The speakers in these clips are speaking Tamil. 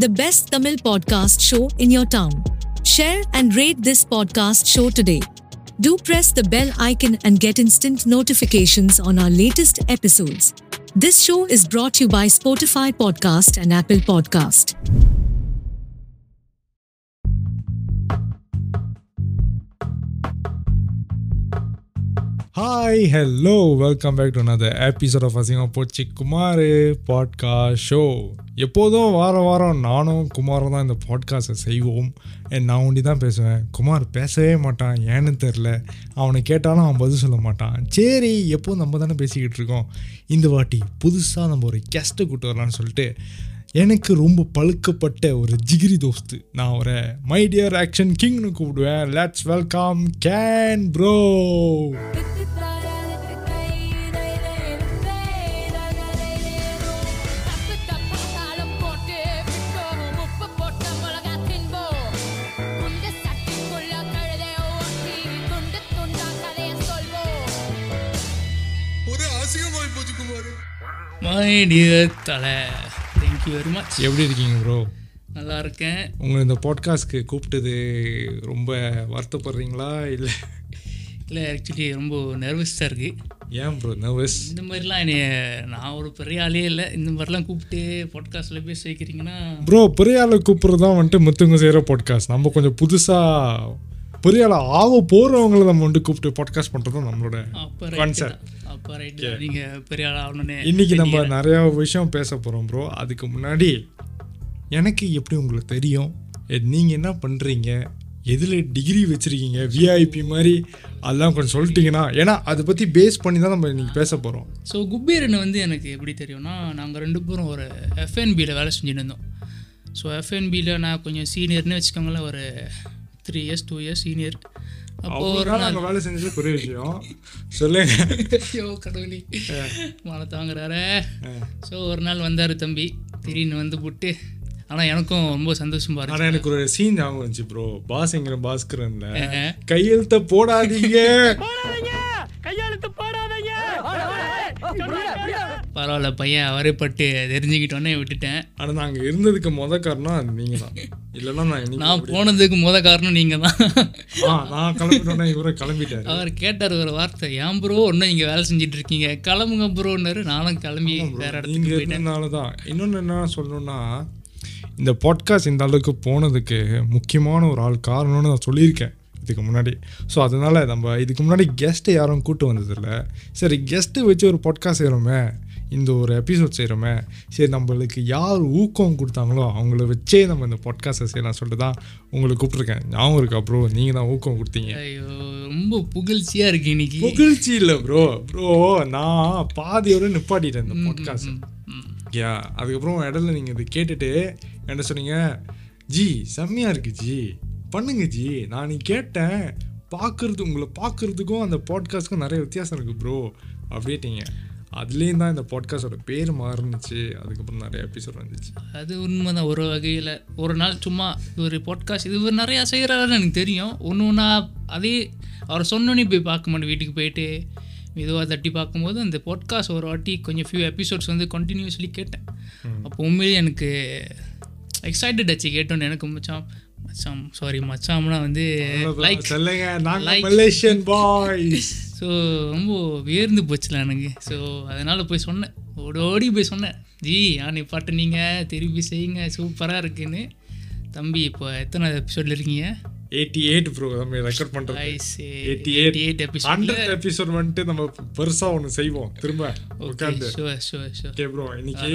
the best Tamil podcast show in your town. Share and rate this podcast show today. Do press the bell icon and get instant notifications on our latest episodes. This show is brought to you by Spotify Podcast and Apple Podcast. Hi hello welcome back to another episode of Asingam Pochu Kumar podcast show எப்போதும் வாரம் வாரம் நானும் குமாரும் தான் இந்த பாட்காஸ்ட்டை செய்வோம். நான் ஒண்டி தான் பேசுவேன். குமார் பேசவே மாட்டான். ஏன்னு தெரில அவனை கேட்டாலும் அவன் பதில் சொல்ல மாட்டான். சரி எப்போது நம்ம தானே பேசிக்கிட்டு இருக்கோம். இந்த வாட்டி புதுசாக நம்ம ஒரு கெஸ்ட்டை கூப்பிட்டு வரலான்னு சொல்லிட்டு எனக்கு ரொம்ப பழுக்கப்பட்ட ஒரு ஜிகிரி தோஸ்து. நான் அவரை மை டியர் ஆக்ஷன் கிங்னு கூப்பிடுவேன். லெட்ஸ் வெல்கம் கேன் ப்ரோ ஒரு மை டியர் தலை. தேங்க்யூ வெரி மச் எப்படி இருக்கீங்க ப்ரோ நல்லா இருக்கேன். உங்களை இந்த பாட்காஸ்ட்க்கு கூப்பிட்டது ரொம்ப வருத்தப்படுறீங்களா இல்லை? இல்லை ஆக்சுவலி ரொம்ப நர்வஸாக இருக்குது ஏன் ப்ரோ நர்வஸ் இந்த மாதிரிலாம் என்னைய நான் ஒரு பெரிய ஆளே இல்லை. இந்த மாதிரிலாம் கூப்பிட்டு பாட்காஸ்ட்டில் பேச வைக்கிறீங்கன்னா ப்ரோ பெரிய ஆளை கூப்பிட்றது தான் வந்துட்டு முத்துங்க செய்கிற பாட்காஸ்ட் நம்ம கொஞ்சம் புதுசாக பெரிய ஆளை ஆக போகிறவங்கள நம்ம வந்துட்டு கூப்பிட்டு பாட்காஸ்ட் பண்ணுறது நம்மளோட ரைட் நீங்கள் பெரிய ஆள் இன்னைக்கு நம்ம நிறையா விஷயம் பேச போகிறோம் ப்ரோ அதுக்கு முன்னாடி எனக்கு எப்படி உங்களுக்கு தெரியும்? நீங்கள் என்ன பண்ணுறீங்க எதில் டிகிரி வச்சுருக்கீங்க? விஐபி மாதிரி? அதெல்லாம் கொஞ்சம் சொல்லிட்டீங்கன்னா ஏன்னா அதை பற்றி பேஸ் பண்ணி தான் நம்ம இன்னைக்கு பேச போகிறோம் ஸோ குபீரன் வந்து எனக்கு எப்படி தெரியும்னா நாங்கள் ரெண்டு பேரும் ஒரு எஃப்என்பியில் வேலை செஞ்சுட்டு இருந்தோம். ஸோ எஃப்என்பியில் நான் கொஞ்சம் சீனியர்னு வச்சுக்கோங்களேன் ஒரு three years two years senior அப்போ ஒரு அவ்வளோதான் நாங்கள் வேலை செஞ்சது பெரிய விஷயம் சொல்லுங்க ஐயோ கடவுளே மழை தாங்குறாரே ஸோ ஒரு நாள் வந்தார் தம்பி திடீர்னு வந்து போட்டு ஆனால் எனக்கும் ரொம்ப சந்தோஷமா ஆனால் இருந்துச்சு எனக்கு ஒரு சீன் ஞாபகம் வந்துச்சு ப்ரோ பாஸ்ங்கிற பாஸ்கரன்ல அஹ். கையெழுத்த போடாதீங்க பரவாயில்ல பையன் அவரே பட்டு தெரிஞ்சுக்கிட்டோன்னே விட்டுட்டேன். ஆனால் நாங்கள் இருந்ததுக்கு முத காரணம் அது நீங்கள் தான் இல்லைன்னா நான் நான் போனதுக்கு முத காரணம் நீங்கள் தான் நான் கிளம்பிட்டோன்னே இவரை கிளம்பிட்டாரு. அவர் கேட்டார் ஒரு வார்த்தை ஏன் ப்ரோ இன்னும் இங்கே வேலை செஞ்சுட்டு இருக்கீங்க கிளம்புங்க ப்ரோன்னாரு நானும் கிளம்பி வேற இடத்துக்கு போயிட்டேன். தான் இன்னொன்று என்ன சொல்லணும்னா இந்த பாட்காஸ்ட் இந்த அளவுக்கு போனதுக்கு முக்கியமான ஒரு ஆள் காரணம்னு நான் சொல்லியிருக்கேன் இதுக்கு முன்னாடி. ஸோ அதனால நம்ம இதுக்கு முன்னாடி கெஸ்ட்டை யாரும் கூட்டு வந்ததில்ல. சரி கெஸ்ட்டு வச்சு ஒரு பாட்காஸ்ட் செய்கிறோமே இந்த ஒரு எபிசோட் செய்கிறோமே சரி நம்மளுக்கு யார் ஊக்கம் கொடுத்தாங்களோ அவங்கள வச்சே நம்ம இந்த பாட்காஸ்ட்டை செய்யலாம் சொல்லிட்டு தான் உங்களை கூப்பிட்ருக்கேன் ஞாபகம் இருக்கா ப்ரோ நீங்கள் தான் ஊக்கம் கொடுத்தீங்க. ரொம்ப புகழ்ச்சியாக இருக்கு இன்னைக்கு. புகழ்ச்சி இல்லை ப்ரோ ப்ரோ நான் பாதியோட நிப்பாட்டிட்டேன் இந்த பாட்காஸ்ட். யா அதுக்கப்புறம் இடையில நீங்கள் இதை கேட்டுட்டு என்ன சொன்னீங்க ஜி செம்மையாக இருக்கு ஜி. பண்ணுங்க ஜி. நான் நீ கேட்டேன். பார்க்கறது உங்களை பார்க்கறதுக்கும் அந்த பாட்காஸ்ட்க்கும் நிறைய வித்தியாசம் இருக்குது ப்ரோ அப்படின்ட்டீங்க அதுலேயும் தான் இந்த பாட்காஸ்டோட பேர் மாறுனுச்சு. அதுக்கப்புறம் நிறைய எபிசோட் வந்துச்சு. அது உண்மைதான். ஒரு வகையில் ஒரு நாள் சும்மா ஒரு பாட்காஸ்ட் இது இவர் நிறையா செய்கிறாருன்னு எனக்கு தெரியும். ஒன்று ஒன்றா அதே அவர் சொன்னோன்னே போய் பார்க்க மாட்டேன். வீட்டுக்கு போயிட்டு மெதுவாக தட்டி பார்க்கும்போது அந்த பாட்காஸ்ட் ஒரு வாட்டி கொஞ்சம் ஃபியூ எபிசோட்ஸ் வந்து கண்டினியூஸ்லி கேட்டேன். அப்போ உண்மையிலேயே எனக்கு எக்ஸைட்டட் ஆச்சு. கேட்டோன்னு எனக்கு மச்சான் மச்சான் சாரி மச்சாம்னா வந்து லைக் சொல்லுங்க. நாங்கள் மலேசியன் பாய்ஸ் ஸோ ரொம்ப வியர்ந்து போச்சுல எனக்கு. ஸோ அதனால் போய் சொன்னேன். ஓடி ஓடி போய் சொன்னேன். ஜி யானை பாட்டு நீங்கள் திருப்பி செய்யுங்க. சூப்பராக இருக்குன்னு. தம்பி இப்போ எத்தனை எபிசோடில் இருக்கீங்க? எயிட்டி எயிட் ப்ரோ நம்ம ரெக்கார்ட் பண்ணுறோம் eighty 88 eight episode. Hundred episode வந்துட்டு நம்ம பெருசாக ஒன்று செய்வோம். திரும்ப உட்காந்து ஓகே ப்ரோ இன்னைக்கு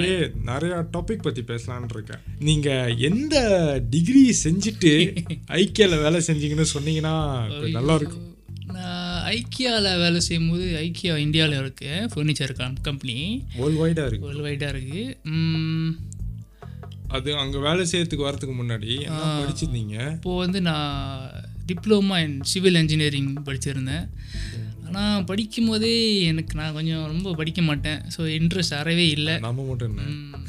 நிறைய டாபிக் பத்தி பேசலாம்னு இருக்கேன். நீங்க எந்த டிகிரி செஞ்சுட்டு ஐக்கியால வேலை செஞ்சீங்கன்னு சொன்னீங்கன்னா நல்லா இருக்கும். நான் ஐக்கியாவில் வேலை செய்யும்போது ஐக்கியா இந்தியாவில் இருக்கு ஃபர்னிச்சர் கம்பெனி வேர்ல்ட் வைடா இருக்கு. வேர்ல்டு வைடாக இருக்குது அது அங்க வேலை செய்யறதுக்கு வரதுக்கு முன்னாடி படிச்சிருந்தீங்க? இப்போது வந்து நான் டிப்ளமா இன் சிவில் இன்ஜினியரிங் படிச்சிருந்தேன். ஆனால் படிக்கும் போதே எனக்கு நான் கொஞ்சம் ரொம்ப படிக்க மாட்டேன். ஸோ இன்ட்ரெஸ்ட் அறவே இல்லை. நம்ம மட்டும் என்ன?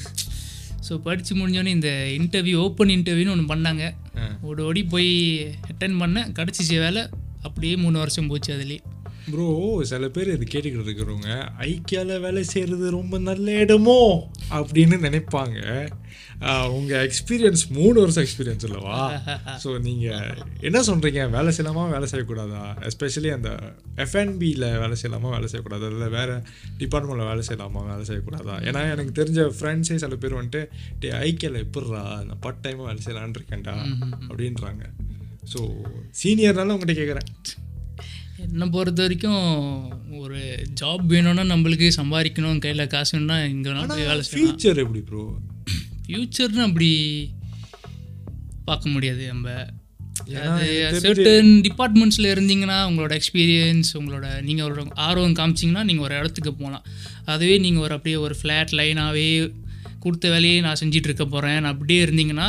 ஸோ படித்து முடிஞ்சோடனே இந்த இன்டர்வியூ ஓப்பன் இன்டர்வியூன்னு ஒன்று பண்ணாங்க. ஓடி ஓடி போய் அட்டன் பண்ணேன். கிடச்சிச்சு வேலை. அப்படியே மூணு வருஷம் போச்சு அதுலேயே. ப்ரோ சில பேர் இது கேட்டுக்கிட்டு இருக்கிறவங்க ஐக்கியால வேலை செய்யறது ரொம்ப நல்ல இடமோ அப்படின்னு நினைப்பாங்க. ஆஹ் உங்க எக்ஸ்பீரியன்ஸ் மூணு வருஷம் எக்ஸ்பீரியன்ஸ் இல்லவா? ஸோ நீங்க என்ன சொல்றீங்க? வேலை செய்யலாமா வேலை செய்யக்கூடாதா? எஸ்பெஷலி அந்த எஃப்என்பியில் வேலை செய்யலாமா வேலை செய்யக்கூடாதா? இல்லை வேற டிபார்ட்மெண்ட்டில் வேலை செய்யலாமா வேலை செய்யக்கூடாதா? ஏன்னா எனக்கு தெரிஞ்ச ஃப்ரெண்ட்ஸே சில பேர் வந்துட்டு டே ஐக்கியில் எப்படிறா நான் பார்ட் டைமாக வேலை செய்யலான்னு இருக்கேன்டா அப்படின்றாங்க. ஸோ சீனியர்னால உங்கள்கிட்ட கேட்குறேன் என்னை பொறுத்த வரைக்கும் ஒரு ஜாப் வேணும்னா நம்மளுக்கு சம்பாதிக்கணும் கையில் காசுன்னா இங்கே வேணாலும் போய் வேலை ஃபியூச்சர் எப்படி ப்ரோ ஃப்யூச்சர்னு அப்படி பார்க்க முடியாது நம்ம. சர்டன் டிபார்ட்மெண்ட்ஸில் இருந்தீங்கன்னா உங்களோட எக்ஸ்பீரியன்ஸ் உங்களோட நீங்கள் ஒரு ஆர்வம் காமிச்சிங்கன்னா நீங்கள் ஒரு இடத்துக்கு போகலாம். அதுவே நீங்கள் ஒரு அப்படியே ஒரு ஃப்ளாட் லைனாகவே கொடுத்த வேலையை நான் செஞ்சிட்டு இருக்க போகிறேன் அப்படியே இருந்தீங்கன்னா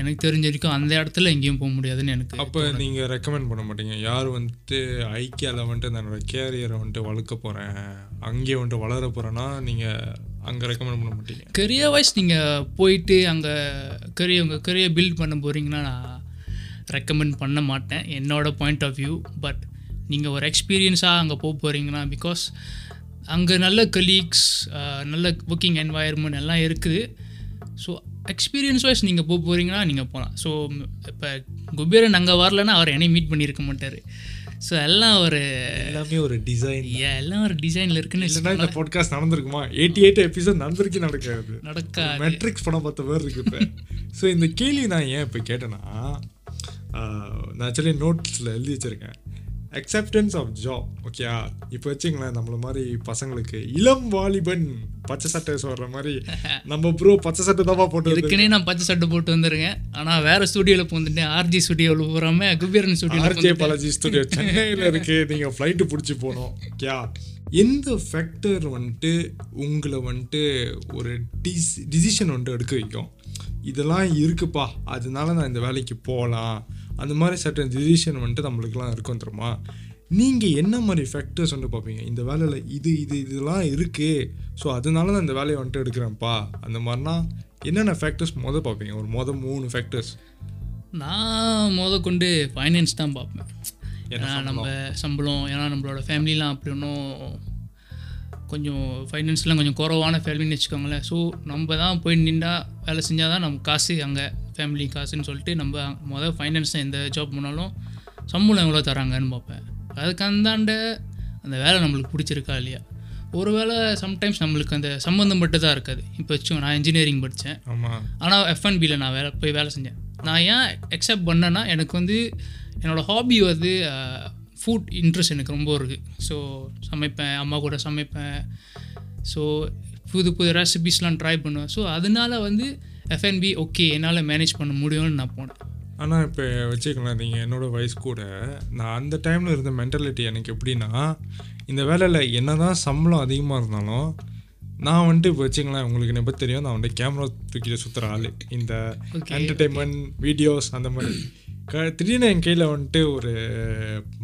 எனக்கு தெரிஞ்ச வரைக்கும் அந்த இடத்துல எங்கேயும் போக முடியாதுன்னு எனக்கு அப்போ நீங்கள் ரெக்கமெண்ட் பண்ண மாட்டீங்க. யார் வந்துட்டு ஐக்கியாவில் வந்துட்டு என்னோட கேரியரை வந்துட்டு வளர்க்க போகிறேன் அங்கேயே வந்துட்டு வளர போகிறேன்னா நீங்கள் அங்கே ரெக்கமெண்ட் பண்ண மாட்டீங்க. கரியர் வைஸ் நீங்கள் போயிட்டு அங்கே கரியர் உங்கள் கரியர் பில்ட் பண்ண போகிறீங்கன்னா நான் ரெக்கமெண்ட் பண்ண மாட்டேன். என்னோட பாயிண்ட் ஆஃப் வியூ பட் நீங்கள் ஒரு எக்ஸ்பீரியன்ஸாக அங்கே போக போகிறீங்கன்னா பிகாஸ் அங்கே நல்ல கலீக்ஸ் நல்ல ஒர்க்கிங் என்வாயர்மெண்ட் எல்லாம் இருக்குது. ஸோ எக்ஸ்பீரியன்ஸ் வைஸ் நீங்கள் போக போகிறீங்கன்னா நீங்கள் போகலாம் ஸோ இப்போ குபேரன் அங்கே வரலன்னா அவர் என்னை மீட் பண்ணியிருக்க மாட்டார். ஸோ எல்லாம் ஒரு எல்லாமே ஒரு டிசைன் எல்லாம் ஒரு டிசைனில் இருக்குன்னு இல்லைன்னா இந்த பாட்காஸ்ட் நடந்திருக்குமா? எயிட்டி எயிட் எபிசோட் நடந்திருக்கு நடக்காது. நடக்கா மெட்ரிக்ஸ் படம் பார்த்த பேர் இருக்கு இப்போ. ஸோ இந்த கேள்வி நான் ஏன் இப்போ கேட்டேன்னா நான் ஆக்சுவலி நோட்ஸில் எழுதி வச்சிருக்கேன். அக்செப்டன்ஸ் ஆஃப் ஜாப் ஓகேயா இப்போ வச்சுங்களேன் நம்மள மாதிரி பசங்களுக்கு இளம் வாலிபன் பச்சை சட்டை சொல்கிற மாதிரி நம்ம ப்ரோ பச்சை சட்டை தான்ப்பா போட்டு இதுக்குன்னே நான் பச்சை சட்டை போட்டு வந்துருங்க ஆனால் வேற ஸ்டுடியோவில் போந்துட்டேன் ஆர்ஜி ஸ்டுடியோவில் போகாம குபேரன் ஸ்டுடியோவில் ஆர்ஜே பாலாஜி ஸ்டுடியோ சென்னையில் இருக்கு. நீங்கள் ஃப்ளைட்டு பிடிச்சி போகணும். ஓகேயா எந்த ஃபேக்டர் வந்துட்டு உங்களை வந்துட்டு ஒரு டிஸ் டிசிஷன் வந்துட்டு எடுக்க வைக்கும்? இதெல்லாம் இருக்குப்பா. அதனால நான் இந்த வேலைக்கு போகலாம். அந்த மாதிரி சட்டன் டிசிஷன் வந்துட்டு நம்மளுக்குலாம் இருக்கும் தெரியுமா? நீங்கள் என்ன மாதிரி ஃபேக்டர்ஸ் வந்துட்டு பார்ப்பீங்க? இந்த வேலையில் இது இது இதெல்லாம் இருக்குது ஸோ அதனால நான் இந்த வேலையை வந்துட்டு எடுக்கிறேன்ப்பா. அந்த மாதிரினா என்னென்ன ஃபேக்டர்ஸ் மொதல் பார்ப்பீங்க? ஒரு மொதல் மூணு ஃபேக்டர்ஸ் நான் முத கொண்டு ஃபைனான்ஸ் தான் பார்ப்பேன். ஏன்னா நம்ம சம்பளம் ஏன்னா நம்மளோட ஃபேமிலிலாம் அப்படி ஒன்றும் கொஞ்சம் ஃபைனான்ஸ்லாம் கொஞ்சம் குறவான ஃபேமிலின்னு வச்சுக்கோங்களேன். ஸோ நம்ம தான் போய் நின்றா வேலை செஞ்சால் தான் நம்ம காசு அங்கே ஃபேமிலி காசுன்னு சொல்லிட்டு நம்ம மொதல் ஃபைனான்ஸ் எந்த ஜாப் போனாலும் சம்பளம் எவ்வளோ தராங்கன்னு பார்ப்பேன். அதுக்கு அந்தாண்ட அந்த வேலை நம்மளுக்கு பிடிச்சிருக்கா இல்லையா? ஒரு வேளை சம்டைம்ஸ் நம்மளுக்கு அந்த சம்மந்தப்பட்டு தான் இருக்காது. இப்போ வச்சுக்கோங்க நான் இன்ஜினியரிங் படித்தேன் ஆனால் எஃப்என்பியில் நான் வேலை போய் வேலை செஞ்சேன். நான் ஏன் அக்செப்ட் பண்ணேன்னா எனக்கு வந்து என்னோடய ஹாபி வந்து ஃபுட் இன்ட்ரெஸ்ட் எனக்கு ரொம்ப இருக்குது ஸோ சமைப்பேன் அம்மா கூட சமைப்பேன். ஸோ புது புது ரெசிபிஸ்லாம் ட்ரை பண்ணுவேன். ஸோ அதனால வந்து எஃப்என்பி ஓகே என்னால் மேனேஜ் பண்ண முடியும்னு நான் போனேன். ஆனால் இப்போ வச்சுக்கலாம் நீங்கள் என்னோட வயசு கூட நான் அந்த டைமில் இருந்த மென்டாலிட்டி எனக்கு எப்படின்னா இந்த வேலையில் என்ன தான் சம்பளம் அதிகமாக இருந்தாலும் நான் வந்துட்டு இப்போ வச்சுங்களேன் உங்களுக்கு பற்றி தெரியும்? நான் வந்துட்டு கேமரா தூக்கிட்டு சுற்றுற ஆள். இந்த என்டர்டெயின்மெண்ட் வீடியோஸ் அந்த மாதிரி. க திடீர்னு என் கையில் வந்துட்டு ஒரு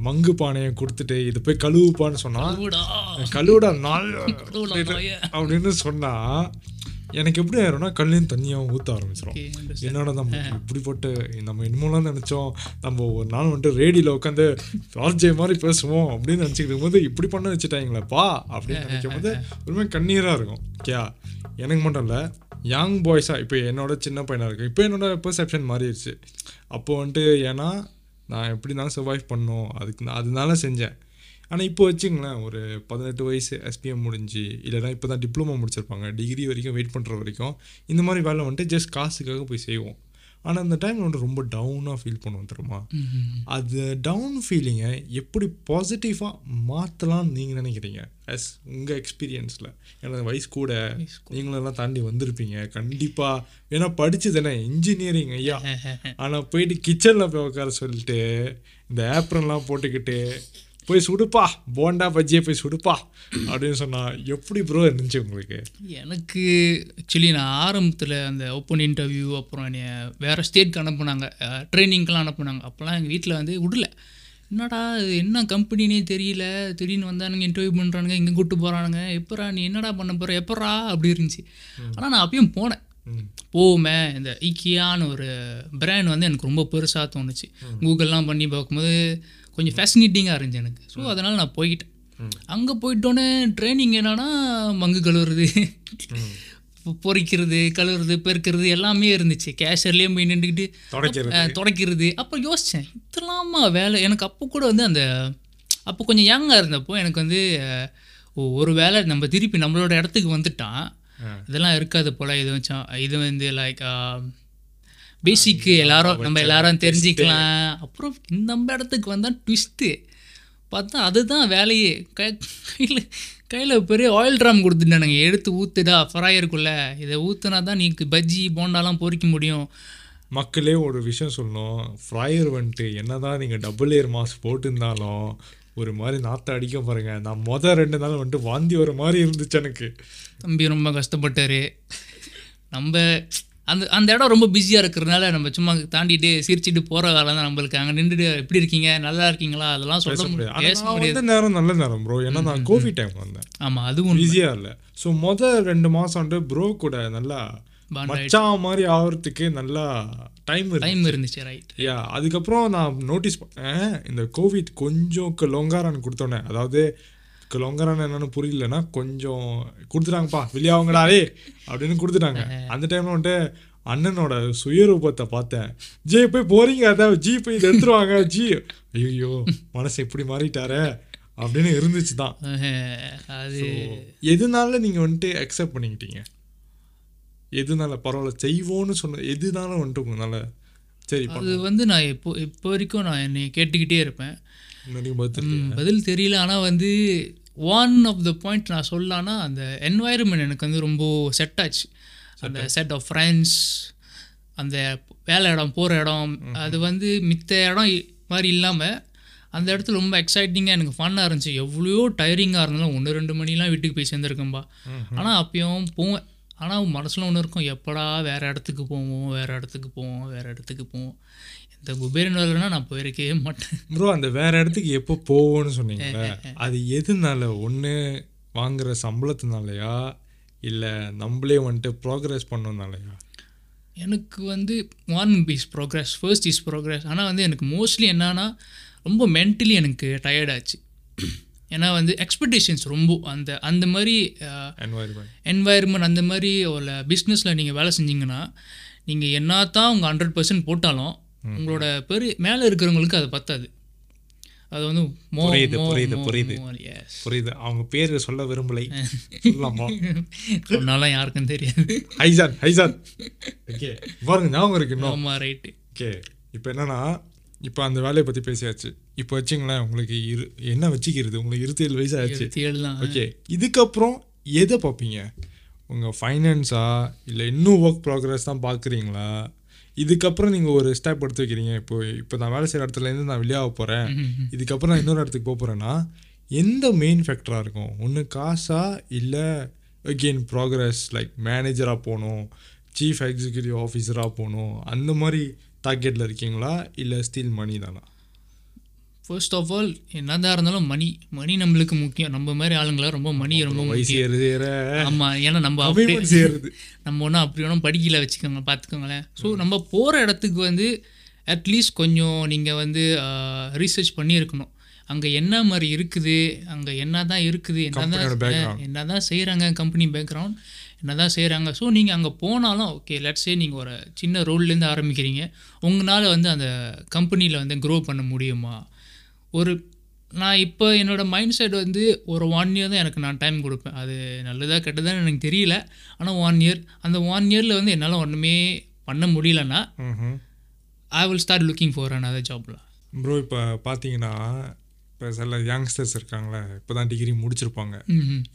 மங்கு பானையை கொடுத்துட்டு இது போய் கழுவுப்பான்னு சொன்னால் கழுவுடா. நாள். அப்படின்னு சொன்னால் எனக்கு எப்படி ஆயிரும்னா கல்லையும் தண்ணியாகவும் ஊற்ற ஆரம்பிச்சிடும். என்னடா நம்ம இப்படிப்பட்டு நம்ம இனிமேலாம் நினச்சோம் நம்ம ஒரு நாள் வந்துட்டு ரேடியோவில் உட்காந்து ராஜே மாதிரி பேசுவோம் அப்படின்னு நினச்சிக்கிட்டு போது இப்படி பண்ண வச்சுட்டாங்களேப்பா அப்படின்னு நினைக்கும் போது ஒருமே கண்ணீராக இருக்கும். ஓகேயா எனக்கு மட்டும் இல்லை யங் பாய்ஸாக இப்போ என்னோட சின்ன பையனாக இருக்கு. இப்போ என்னோட பெர்செப்ஷன் மாறிடுச்சு. அப்போ வந்துட்டு ஏன்னா நான் எப்படி இருந்தாலும் சர்வைவ் பண்ணோம் அதுக்கு நான் அதனால செஞ்சேன். ஆனால் இப்போ வச்சுங்களேன் ஒரு பதினெட்டு வயசு எஸ்பிஎம் முடிஞ்சு இல்லைனா இப்போ தான் டிப்ளமோ முடிச்சிருப்பாங்க. டிகிரி வரைக்கும் வெயிட் பண்ணுற வரைக்கும் இந்த மாதிரி வேலை வந்துட்டு ஜஸ்ட் காசுக்காக போய் செய்வோம். ஆனால் அந்த டைமில் வந்துட்டு ரொம்ப டவுனாக ஃபீல் பண்ணுவோம் தெரியுமா? அது டவுன் ஃபீலிங்கை எப்படி பாசிட்டிவாக மாற்றலாம்னு நீங்கள் நினைக்கிறீங்க? எஸ் உங்கள் எக்ஸ்பீரியன்ஸில் எனக்கு வயசு கூட நீங்களெல்லாம் தாண்டி வந்திருப்பீங்க. கண்டிப்பாக ஏன்னா படிச்சது என்ன? இன்ஜினியரிங் ஐயா. ஆனால் போயிட்டு கிச்சனில் போய் உட்கார சொல்லிட்டு இந்த ஆப்ரன்லாம் போட்டுக்கிட்டு போய் சுடுப்பா போண்டா பஜ்ஜியை போய் சுடுப்பா அப்படின்னு சொன்னால் எப்படி ப்ரோ இருந்துச்சு உங்களுக்கு? எனக்கு ஆக்சுவலி நான் ஆரம்பத்தில் அந்த ஓப்பன் இன்டர்வியூ அப்புறம் என்னை வேறு ஸ்டேட்க்கு அனுப்புனாங்க. ட்ரைனிங்க்கெலாம் அனுப்புனாங்க. அப்போல்லாம் எங்கள் வீட்டில் வந்து விடல. என்னடா என்ன கம்பெனினே தெரியல. திடீர்னு வந்தானுங்க இன்டர்வியூ பண்ணுறானுங்க இங்கே கூப்பிட்டு போகிறானுங்க எப்பரா நீ என்னடா பண்ண போகிற எப்பரா அப்படி இருந்துச்சு. ஆனால் நான் அப்பயும் போனேன். ம். போமே இந்த ஈக்கியான்னு ஒரு பிராண்ட் வந்து எனக்கு ரொம்ப பெருசாக தோணுச்சு. கூகுள்லாம் பண்ணி பார்க்கும்போது கொஞ்சம் ஃபேசினேட்டிங்காக இருந்துச்சு எனக்கு. ஸோ அதனால் நான் போய்கிட்டேன் அங்கே போயிட்டோன்னே ட்ரைனிங் என்னன்னா மங்கு கழுவுறது பொ- பொரிக்கிறது கழுவுறது பெருக்கிறது எல்லாமே இருந்துச்சு. கேஷர்லேயே போய் நின்றுக்கிட்டு தொடக்கிறது. அப்போ யோசித்தேன் இதெல்லாமா வேலை? எனக்கு அப்போ கூட வந்து அந்த அப்போ கொஞ்சம் யங்காக இருந்தப்போ எனக்கு வந்து ஒரு வேலை நம்ம திருப்பி நம்மளோட இடத்துக்கு வந்துட்டான் இதெல்லாம் இருக்காது போல் இது வச்சோம் இது வந்து லைக் பேசிக்கு எல்லாரும் நம்ம எல்லாரும் தெரிஞ்சுக்கலாம். அப்புறம் இந்த நம்ம இடத்துக்கு வந்தால் ட்விஸ்ட்டு பார்த்தா அதுதான் வேலையே. கை கையில் கையில் பெரிய ஆயில் ட்ராம் கொடுத்துட்டானுங்க. எடுத்து ஊற்றுடா ஃப்ராயருக்குள்ள இதை ஊற்றுனா தான் நீ பஜ்ஜி போண்டாலாம் பொரிக்க முடியும். மக்களே ஒரு விஷயம் சொல்லணும். ஃப்ரையர் வந்துட்டு என்னதான் நீங்கள் டபுள் ஏர் மாஸ்க் போட்டிருந்தாலும் ஒரு மாதிரி நாற்ற அடிக்க பாருங்க. நான் மொதல் ரெண்டு நாள் வந்துட்டு வாந்தி வர மாதிரி இருந்துச்சு எனக்கு. தம்பி ரொம்ப கஷ்டப்பட்டாரு. நம்ம அந்த அந்த இடம் ரொம்ப பிஸியாக இருக்கிறதுனால நம்ம சும்மா தாண்டிட்டு சிரிச்சிட்டு போகிற காலம் தான் நம்மளுக்கு. அங்கே நின்றுட்டு எப்படி இருக்கீங்க? நல்லா இருக்கீங்களா? அதெல்லாம் சொல்ல முடியாது. வந்த நேரம் நல்ல நேரம் ப்ரோ ஏன்னா நான் கோவிட் டைம் வந்தேன். ஆமாம் அதுவும் ஈஸியாக இல்லை. ஸோ மொதல் ரெண்டு மாதம் வந்துட்டு ப்ரோ கூட நல்லா மச்சான் மாதிரி ஆகிறதுக்கு நல்லா டைம் டைம் இருந்துச்சு ரைட் யா அதுக்கப்புறம் நான் நோட்டீஸ் பண்ணேன் இந்த கோவிட் கொஞ்சம் லொங்காரான் கொடுத்தோன்னே அதாவது லொங்காரான் என்னன்னு புரியலன்னா கொஞ்சம் கொடுத்துட்டாங்கப்பா வெளியாவங்கடா டே அப்படின்னு கொடுத்துட்டாங்க. அந்த டைம்ல வந்துட்டு அண்ணனோட சுயரூபத்தை பார்த்தேன். ஜே போய் போறீங்க அதான் ஜி போய் இதை எடுத்துருவாங்க ஜி. ஐயோ மனசு இப்படி மாறிட்டாரே அப்படின்னு இருந்துச்சு தான் அது எதுனால நீங்க வந்துட்டு அக்செப்ட் பண்ணிக்கிட்டீங்க? எதுனால பரவாயில்ல செய்வோன்னு சொன்ன எதுனால வந்துட்டு உங்களால? சரி அது வந்து நான் இப்போ இப்போ வரைக்கும் நான் என்னை கேட்டுக்கிட்டே இருப்பேன். பதில் தெரியல ஆனால் வந்து ஒன் ஆஃப் த பாயிண்ட் நான் சொல்லலான்னா அந்த என்வாயர்மெண்ட் எனக்கு வந்து ரொம்ப செட் ஆச்சு. அந்த செட் ஆஃப் ஃப்ரெண்ட்ஸ் அந்த வேலை இடம் போகிற இடம் அது வந்து மித்த இடம் மாதிரி இல்லாமல் அந்த இடத்துல ரொம்ப எக்ஸைட்டிங்காக எனக்கு ஃபன்னாக இருந்துச்சு. எவ்வளோ டயரிங்காக இருந்தாலும் ஒன்று ரெண்டு மணிலாம் வீட்டுக்கு போய் சேர்ந்துருக்கேன்பா. ஆனால் அப்பயும் போவேன். ஆனால் மனசில் ஒன்று இருக்கும். எப்படா வேறு இடத்துக்கு போவோம் வேறு இடத்துக்கு போவோம் வேறு இடத்துக்கு போவோம். இந்த குபேரன் வேலைனா நான் போயிருக்கவே மாட்டேன். ப்ரோ அந்த வேற இடத்துக்கு எப்போ போவோம்னு சொன்னீங்கல்ல அது எதுனால? ஒன்று வாங்குற சம்பளத்தினாலயா? இல்லை நம்மளே வந்துட்டு ப்ராக்ரஸ் பண்ணனாலயா எனக்கு வந்து one is progress first is progress ஆனால் வந்து எனக்கு மோஸ்ட்லி என்னன்னா ரொம்ப மென்டலி எனக்கு tired ஆச்சு. ஏன்னா வந்து எக்ஸ்பெக்டேஷன்ஸ் ரொம்ப அந்த அந்த மாதிரி என்வாயர்மெண்ட் என்வாயர்மெண்ட் அந்த மாதிரி ஒரு பிஸ்னஸில் நீங்கள் வேலை செஞ்சீங்கன்னா நீங்கள் என்ன தான் உங்கள் ஹண்ட்ரட் பர்சன்ட் போட்டாலும் உங்களோட பெரு மேலே இருக்கிறவங்களுக்கு அது பத்தாது. அது வந்து புரியுது, புரியுது, புரியுது. புரியுது. அவங்க பேர் சொல்ல விரும்பலை. சொல்லலாமா? சொன்னாலும் யாருக்கும் தெரியாது. ஹைசான் ஹைசான். ஓகே. பாருங்க ஞாபகம் இருக்கு ஆமாம் ரைட்டு ஓகே. இப்போ என்னன்னா இப்போ அந்த வேலையை பற்றி பேசியாச்சு. இப்போ வச்சிங்களேன் உங்களுக்கு இரு என்ன வச்சுக்கிறது? உங்களுக்கு இருபத்தேழு வயசு ஆச்சு ஓகே. இதுக்கப்புறம் எதை பார்ப்பீங்க? உங்கள் ஃபைனான்ஸா இல்லை இன்னும் ஒர்க் ப்ராக்ரஸ் தான் பார்க்குறீங்களா? இதுக்கப்புறம் நீங்கள் ஒரு ஸ்டெப் எடுத்து வைக்கிறீங்க. இப்போ இப்போ நான் வேலை செய்கிற இடத்துலேருந்து நான் வெளியாக போகிறேன் இதுக்கப்புறம் நான் இன்னொரு இடத்துக்கு போக போகிறேன்னா எந்த மெயின் ஃபேக்டராக இருக்கும்? ஒன்று காசா இல்லை அகெயின் ப்ராக்ரஸ் லைக் மேனேஜராக போகணும் சீஃப் எக்ஸிக்யூட்டிவ் ஆஃபீஸராக போகணும் அந்த மாதிரி டார்கெட்டில் இருக்கீங்களா? இல்லை ஸ்டில் மணி தானா? ஃபர்ஸ்ட் ஆஃப் ஆல் என்னதான் இருந்தாலும் மணி மணி நம்மளுக்கு முக்கியம். நம்ம மாதிரி ஆளுங்களாம் ரொம்ப மணி ரொம்ப முக்கியம். ஆமாம் ஏன்னா நம்ம அப்படியே சேருது நம்ம ஒன்றும் அப்படி ஒன்றும் படிக்கல வச்சுக்கோங்க பார்த்துக்கோங்களேன். ஸோ நம்ம போகிற இடத்துக்கு வந்து அட்லீஸ்ட் கொஞ்சம் நீங்கள் வந்து ரீசர்ச் பண்ணியிருக்கணும். அங்கே என்ன மாதிரி இருக்குது அங்கே என்ன தான் இருக்குது என்ன தான். என்ன தான் செய்கிறாங்க கம்பெனி பேக்ரவுண்ட் என்ன தான் செய்கிறாங்க ஸோ நீங்கள் அங்கே போனாலும் ஓகே லெட்ஸே நீங்கள் ஒரு சின்ன ரோல்லேருந்து ஆரம்பிக்கிறீங்க. உங்களால் வந்து அந்த கம்பெனியில் வந்து க்ரோ பண்ண முடியுமா? ஒரு நான் இப்போ என்னோடய மைண்ட் செட் வந்து ஒரு ஒன் இயர் தான் எனக்கு நான் டைம் கொடுப்பேன். அது நல்லதா கெட்டதான்னு எனக்கு தெரியல. ஆனால் ஒன் இயர் அந்த ஒன் இயரில் வந்து என்னால் ஒன்றுமே பண்ண முடியலன்னா I will start looking for another ஜாப்ல ப்ரோ இப்போ பார்த்தீங்கன்னா இப்போ சில யங்ஸ்டர்ஸ் இருக்காங்களே இப்போ தான் டிகிரி முடிச்சிருப்பாங்க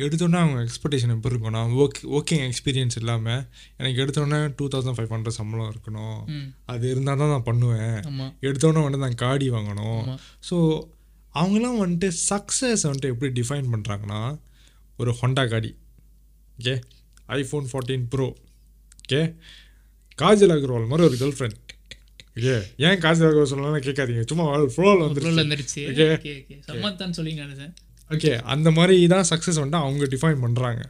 எடுத்தோன்னே அவங்க எக்ஸ்பெக்டேஷன் எப்படி இருக்கும்? நான் ஒர்க் ஒர்க்கிங் எக்ஸ்பீரியன்ஸ் இல்லாமல் எனக்கு எடுத்தோன்னே டூ தௌசண்ட் ஃபைவ் ஹண்ட்ரட் சம்பளம் இருக்கணும். அது இருந்தால் தான் நான் பண்ணுவேன். எடுத்தோன்னே வந்துட்டு நான் காடி வாங்கணும். ஸோ அவங்களாம் வந்துட்டு சக்ஸஸ் வந்துட்டு எப்படி டிஃபைன் பண்ணுறாங்கன்னா ஒரு ஹொண்டா காடி. Okay iPhone fourteen bro okay Kajal Agarwal மாதிரி ஒரு கேர்ள் ஃப்ரெண்ட் ஓகே ஏன் காஜல் அகர்வால் சொல்லலாம்னு கேட்காதீங்க. சும்மா ஃப்ளோவில் வந்துருச்சு. ஓகே சம்மத்தான் சொல்லிங்க ஓகே அந்த மாதிரி தான் சக்ஸஸ் வந்துட்டு அவங்க டிஃபைன் பண்ணுறாங்க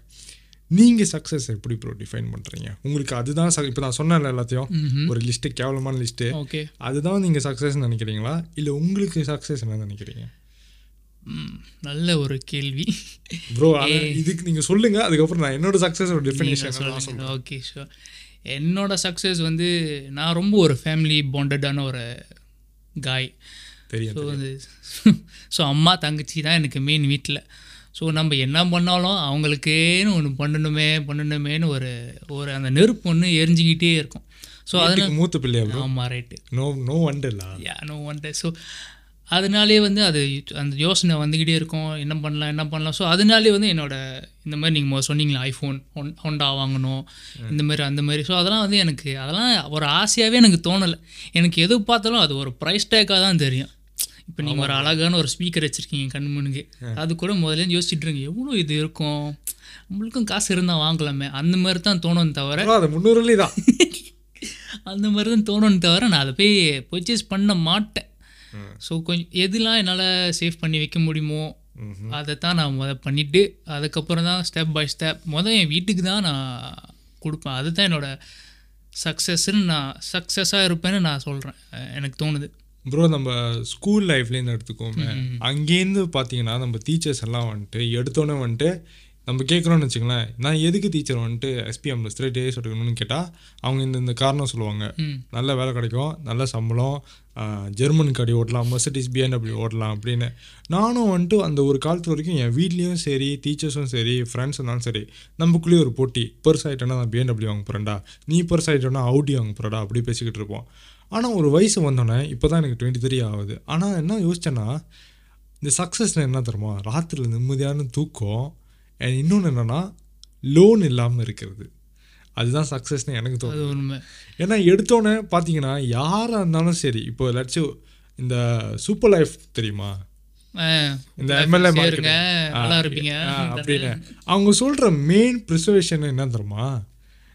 நீங்கள் சக்ஸஸ் எப்படி ப்ரோ டிஃபைன் பண்ணுறீங்க உங்களுக்கு அதுதான் இப்போ நான் சொன்னேன்ல எல்லாத்தையும். ஒரு லிஸ்ட்டு கேவலமான லிஸ்ட்டு ஓகே அதுதான் நீங்கள் சக்ஸஸ் நினைக்கிறீங்களா? இல்லை உங்களுக்கு சக்ஸஸ் என்ன நினைக்கிறீங்க? நல்ல ஒரு கேள்வி. ப்ரோ இதுக்கு நீங்க சொல்லுங்க. அதுக்கப்புறம் நான் என்னோட சக்ஸஸ் டெஃபினேஷன் ஓகே ஷோர் என்னோட சக்ஸஸ் வந்து நான் ரொம்ப ஒரு ஃபேமிலி பாண்டடான ஒரு காய் ஸோ வந்து ஸோ அம்மா தங்கச்சி தான் எனக்கு மெயின் வீட்டில் ஸோ நம்ம என்ன பண்ணாலும் அவங்களுக்கேன்னு ஒன்று பண்ணணுமே பண்ணணுமேன்னு ஒரு ஒரு அந்த நெருப்பு ஒன்று எரிஞ்சிக்கிட்டே இருக்கும். ஸோ அதனால மூத்த பிள்ளையா ஆமாம் right no no Wonderla yeah no ஒன்ட்டு so அதனாலே வந்து அது அந்த யோசனை வந்துக்கிட்டே இருக்கும். என்ன பண்ணலாம் என்ன பண்ணலாம். ஸோ அதனாலே வந்து என்னோட இந்த மாதிரி நீங்கள் சொன்னீங்களா ஐஃபோன் ஒன் ஹொண்டா வாங்கணும். இந்த மாதிரி அந்த மாதிரி. ஸோ அதெல்லாம் வந்து எனக்கு அதெல்லாம் ஒரு ஆசையாகவே எனக்கு தோணலை. எனக்கு எது பார்த்தாலும் அது ஒரு ப்ரைஸ் டேக்காக தான் தெரியும். இப்போ நீங்கள் ஒரு அழகான ஒரு ஸ்பீக்கர் வச்சுருக்கீங்க கண் முன்னுக்கு. அது கூட முதல்ல யோசிச்சுட்டு இருங்க எவ்வளோ இது இருக்கும்? நம்மளுக்கும் காசு இருந்தால் வாங்கலாமே. அந்த மாதிரி தான் தோணும் தவிர அது முந்நூறுலி தான். அந்த மாதிரி தான் தோணுன்னு தவிர நான் அதை போய் பர்ச்சேஸ் பண்ண மாட்டேன். ஸோ கொஞ்சம் எதுலாம் என்னால் சேவ் பண்ணி வைக்க முடியுமோ அதை தான் நான் முத பண்ணிவிட்டு அதுக்கப்புறம் தான் ஸ்டெப் பை ஸ்டெப் முதல் என் வீட்டுக்கு தான் நான் கொடுப்பேன். அதுதான் என்னோட சக்ஸஸ்ன்னு நான் சக்ஸஸாக இருப்பேன்னு நான் சொல்கிறேன் எனக்கு தோணுது. ப்ரோ நம்ம ஸ்கூல் லைஃப்லேருந்து எடுத்துக்கோமே அங்கேருந்து பார்த்தீங்கன்னா நம்ம டீச்சர்ஸ் எல்லாம் வந்துட்டு எடுத்தோன்னே வந்துட்டு நம்ம கேட்குறோம்னு வச்சுங்களேன் நான் எதுக்கு டீச்சர் வந்துட்டு எஸ்பிஎம்ல ஸ்ட்ரெயிட் டேஸ் எடுக்கணும்னு கேட்டால் அவங்க இந்த இந்த காரணம் சொல்லுவாங்க. நல்ல வேலை கிடைக்கும் நல்ல சம்பளம் ஜெர்மன் கடி ஓட்டலாம் மெர்சடிஸ் பிஎன்டபிள்யூ ஓட்டலாம் அப்படின்னு. நானும் வந்துட்டு அந்த ஒரு காலத்து வரைக்கும் என் வீட்லேயும் சரி டீச்சர்ஸும் சரி ஃப்ரெண்ட்ஸ் இருந்தாலும் சரி நமக்குள்ளேயே ஒரு போட்டி. பெருஸ் ஆகிட்டோன்னா நான் பிஎன்டபிள்யூ வாங்க போகிறேன்டா நீ பெருஸ் ஆகிட்டோன்னா அவுடி வாங்க போகிறடா அப்படி பேசிக்கிட்டு இருப்போம். ஆனால் ஒரு வயசு வந்தோடனே இப்போ தான் எனக்கு டுவெண்ட்டி த்ரீ ஆகுது. ஆனால் என்ன யோசிச்சேன்னா இந்த சக்ஸஸ்னால் என்ன தெரியுமா? ராத்திரியில் நிம்மதியான தூக்கம் and இன்னொன்று என்னென்னா லோன் இல்லாமல் இருக்கிறது. அதுதான் சக்ஸஸ்னு எனக்கு தோணுது. உண்மை. ஏன்னா எடுத்தோன்னே பார்த்தீங்கன்னா யாராக இருந்தாலும் சரி இப்போ ஏதாச்சும் இந்த சூப்பர் லைஃப் தெரியுமா? இந்த எம்எல்ஏ இருப்பீங்க. அப்படின்னு. அவங்க சொல்கிற மெயின் ப்ரிசர்வேஷன் என்ன தெரியுமா?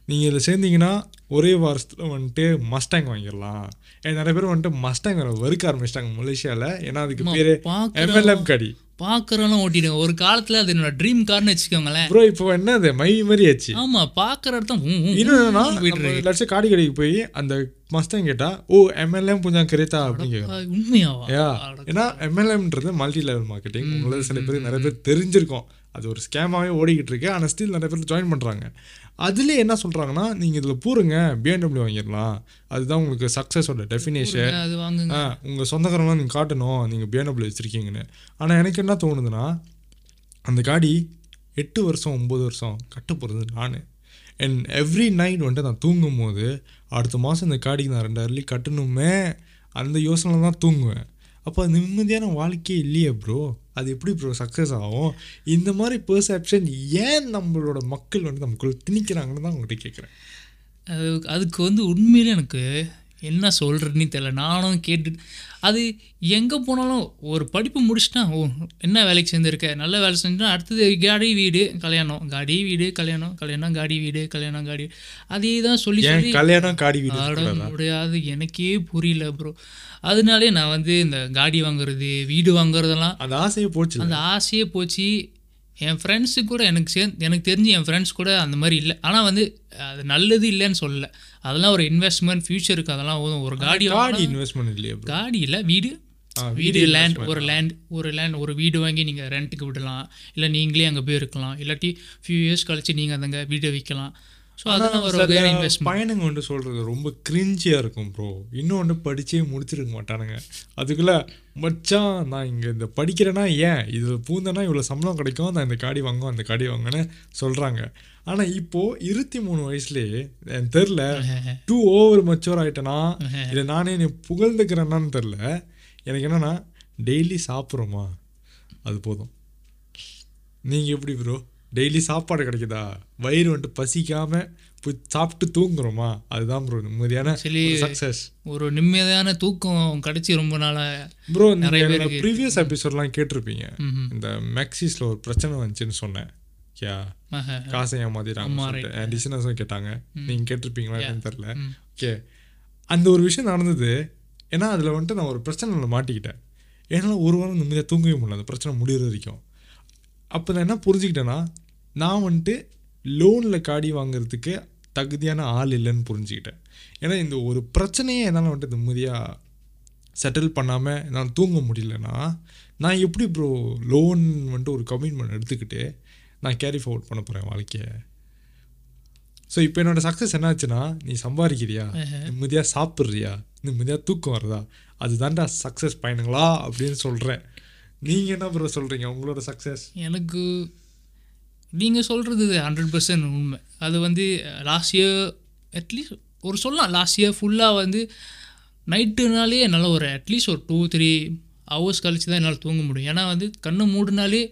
நீங்கள் இதில் சேர்ந்தீங்கன்னா ஒரே வாரத்தில் வந்துட்டு மஸ்டாங் வாங்கிடலாம். ஏன் நிறைய பேர் வந்துட்டு மஸ்டாங் வறுக்க ஆரம்பிச்சிட்டாங்க மலேசியாவில் ஏன்னா அதுக்கு பேர் எம்எல்எம் கடி. பார்க்குறவெல்லாம் ஓட்டிடுங்க. ஒரு காலத்தில் அது என்னோட ட்ரீம் கார்னு வச்சுக்கோங்களேன். ப்ரோ இப்போ என்ன அது மை மாதிரி ஆச்சு. ஆமாம் பார்க்குற இடத்த ஊ, ஊ, ஊ, இன்னும் என்னன்னா போயிட்டு நம்ம லட்சம் காடி கடைக்கு போய் அந்த மஸ்டாங் கேட்டா ஓ எம்எல்ஏம் கொஞ்சம் கேட்கும். ஆ, உண்மையாவா ஏன்னா எம்எல்எம்ன்றது மல்டி லெவல் மார்க்கெட்டிங் உங்களுக்கு சில பேர் நிறைய பேர் தெரிஞ்சிருக்கும். அது ஒரு ஸ்கேமாகவே ஓடிக்கிட்டு இருக்கு. ஆனால் ஸ்டில் நிறைய பேர் ஜாயின் பண்ணுறாங்க அதுலேயே என்ன சொல்கிறாங்கன்னா நீங்கள் இதில் பூருங்க பிஎன்டபிள்யூ வாங்கிடலாம். அதுதான் உங்களுக்கு சக்ஸஸோட டெஃபினேஷன் உங்கள் சொந்தக்காரங்களாம் நீங்கள் காட்டணும் நீங்கள் பிஎன்டபிள்யூ வச்சுருக்கீங்கன்னு. ஆனால் எனக்கு என்ன தோணுதுன்னா அந்த காடி எட்டு வருஷம் ஒம்பது வருஷம் கட்ட போகிறது நான். அண்ட் எவ்ரி நைட் வந்துட்டு நான் தூங்கும் போது அடுத்த மாதம் இந்த காடிக்கு நான் ரெண்டாயிரம் கட்டணுமே அந்த யோசனை தான் தூங்குவேன். அப்போ அது நிம்மதியான வாழ்க்கையே இல்லையே ப்ரோ அது எப்படி ப்ரோ சக்ஸஸ் ஆகும்? இந்த மாதிரி பெர்செப்ஷன் ஏன் நம்மளோட மக்கள் வந்து நமக்குள்ள திணிக்கிறாங்கன்னு தான் உங்கள்கிட்ட கேட்குறேன் அது அதுக்கு வந்து உண்மையிலே எனக்கு என்ன சொல்கிறதுன்னு தெரியல. நானும் கேட்டு அது எங்கே போனாலும் ஒரு படிப்பு முடிச்சிட்டா ஓ என்ன வேலைக்கு சேர்ந்துருக்க? நல்ல வேலை செஞ்சா அடுத்தது காடி வீடு கல்யாணம். காடி வீடு கல்யாணம். கல்யாணம் காடி வீடு கல்யாணம் காடி அதே தான் சொல்லி சொல்லி கல்யாணம் காடி வீடு முடியாது. எனக்கே புரியல ப்ரோ அதனாலே நான் வந்து இந்த காடி வாங்குறது வீடு வாங்குறதெல்லாம் அந்த ஆசையே போச்சு அந்த ஆசையே போச்சு. என் ஃப்ரெண்ட்ஸு கூட எனக்கு சேர்ந்து எனக்கு தெரிஞ்சு என் ஃப்ரெண்ட்ஸ் கூட அந்த மாதிரி இல்லை. ஆனால் வந்து அது நல்லது இல்லைன்னு சொல்லல. அதெல்லாம் ஒரு இன்வெஸ்ட்மெண்ட் ஃபியூச்சருக்கு அதெல்லாம் உதவும் ஒரு காடி காடி இன்வெஸ்ட்மெண்ட் இல்லையா காடி இல்லை வீடு. வீடு லேண்ட் ஒரு லேண்ட் ஒரு லேண்ட் ஒரு வீடு வாங்கி நீங்கள் ரெண்ட்டுக்கு விடலாம். இல்லை நீங்களே அங்கே போய் இருக்கலாம். இல்லாட்டி ஃபியூ இயர்ஸ் கழிச்சு நீங்கள் அந்த வீடை விற்கலாம் ஸோ அதெல்லாம் ஒரு வந்து சொல்றது ரொம்ப கிரிஞ்சியாக இருக்கும் ப்ரோ இன்னொன்று படிச்சே முடிச்சிருக்க மாட்டானுங்க. அதுக்குள்ள மச்சான் நான் இங்கே இந்த படிக்கிறேன்னா ஏன்? இதில் பூந்தனா இவ்வளோ சம்பளம் கிடைக்கும்? நான் இந்த காடி வாங்கும் அந்த காடி வாங்கன்னு சொல்கிறாங்க ஆனால் இப்போது இருபத்தி மூணு வயசுலேயே எனக்கு தெரில டூ ஓவர் மச்சோர் ஆகிட்டேனா இதை நானே நீ புகழ்ந்துக்கிறேன்னான்னு தெரில எனக்கு என்னென்னா டெய்லி சாப்பிட்றோமா? அது போதும். நீங்கள் எப்படி ப்ரோ டெய்லி சாப்பாடு கிடைக்குதா? வயிறு வந்துட்டு பசிக்காம போய் சாப்பிட்டு தூங்குறோமா? அதுதான் ப்ரோ நிம்மதியான சக்ஸஸ் ஒரு நிம்மதியான தூக்கம் கிடச்சி ரொம்ப நாளாக ப்ரோ நிறைய ப்ரீவியஸ் எபிசோட்லாம் கேட்டிருப்பீங்க. இந்த மெக்சிஸில் ஒரு பிரச்சனை வந்துச்சுன்னு சொன்னேன். யா? காசை ஏமாத்திட்டாங்க டிசினஸும் கேட்டாங்க. நீங்கள் கேட்டிருப்பீங்களா என்னன்னு தெரில ஓகே. அந்த ஒரு விஷயம் நடந்தது. ஏன்னா அதில் வந்துட்டு நான் ஒரு பிரச்சனையில் மாட்டிக்கிட்டேன். என்னால் ஒரு வாரம் நிம்மதியாக தூங்கவே முடியல. அந்த பிரச்சனை முடிகிற வரைக்கும். அப்போ நான் என்ன புரிஞ்சுக்கிட்டேன்னா நான் வந்துட்டு லோனில் காடி வாங்குறதுக்கு தகுதியான ஆள் இல்லைன்னு புரிஞ்சுக்கிட்டேன். ஏன்னா இந்த ஒரு பிரச்சனையே என்னால் வந்துட்டு நிம்மதியாக செட்டில் பண்ணாமல் நான் தூங்க முடியலன்னா நான் எப்படி ப்ரோ லோன் வந்துட்டு ஒரு கமிட்மெண்ட் எடுத்துக்கிட்டு நான் கேரி ஃபார்வர்ட் பண்ண போகிறேன் வாழ்க்கையை? ஸோ இப்போ என்னோட சக்ஸஸ் என்னாச்சுன்னா நீ சம்பாதிக்கிறியா? நிம்மதியாக சாப்பிட்றியா? நிம்மதியாக தூக்கம் வருதா? அதுதான்டா சக்ஸஸ் பயனுங்களா அப்படின்னு சொல்கிறேன் நீங்கள் என்ன ப்ரோ சொல்கிறீங்க உங்களோட சக்ஸஸ் எனக்கு நீங்கள் சொல்கிறது ஹண்ட்ரட் பர்சன்ட் உண்மை. அது வந்து லாஸ்ட் இயர் அட்லீஸ்ட் ஒரு சொல்லலாம் லாஸ்ட் இயர் ஃபுல்லாக வந்து நைட்டுனாலே என்னால் ஒரு அட்லீஸ்ட் ஒரு டூ த்ரீ ஹவர்ஸ் கழிச்சு தான் என்னால் தூங்க முடியும். ஏன்னா வந்து கண்ணு மூடுனாலே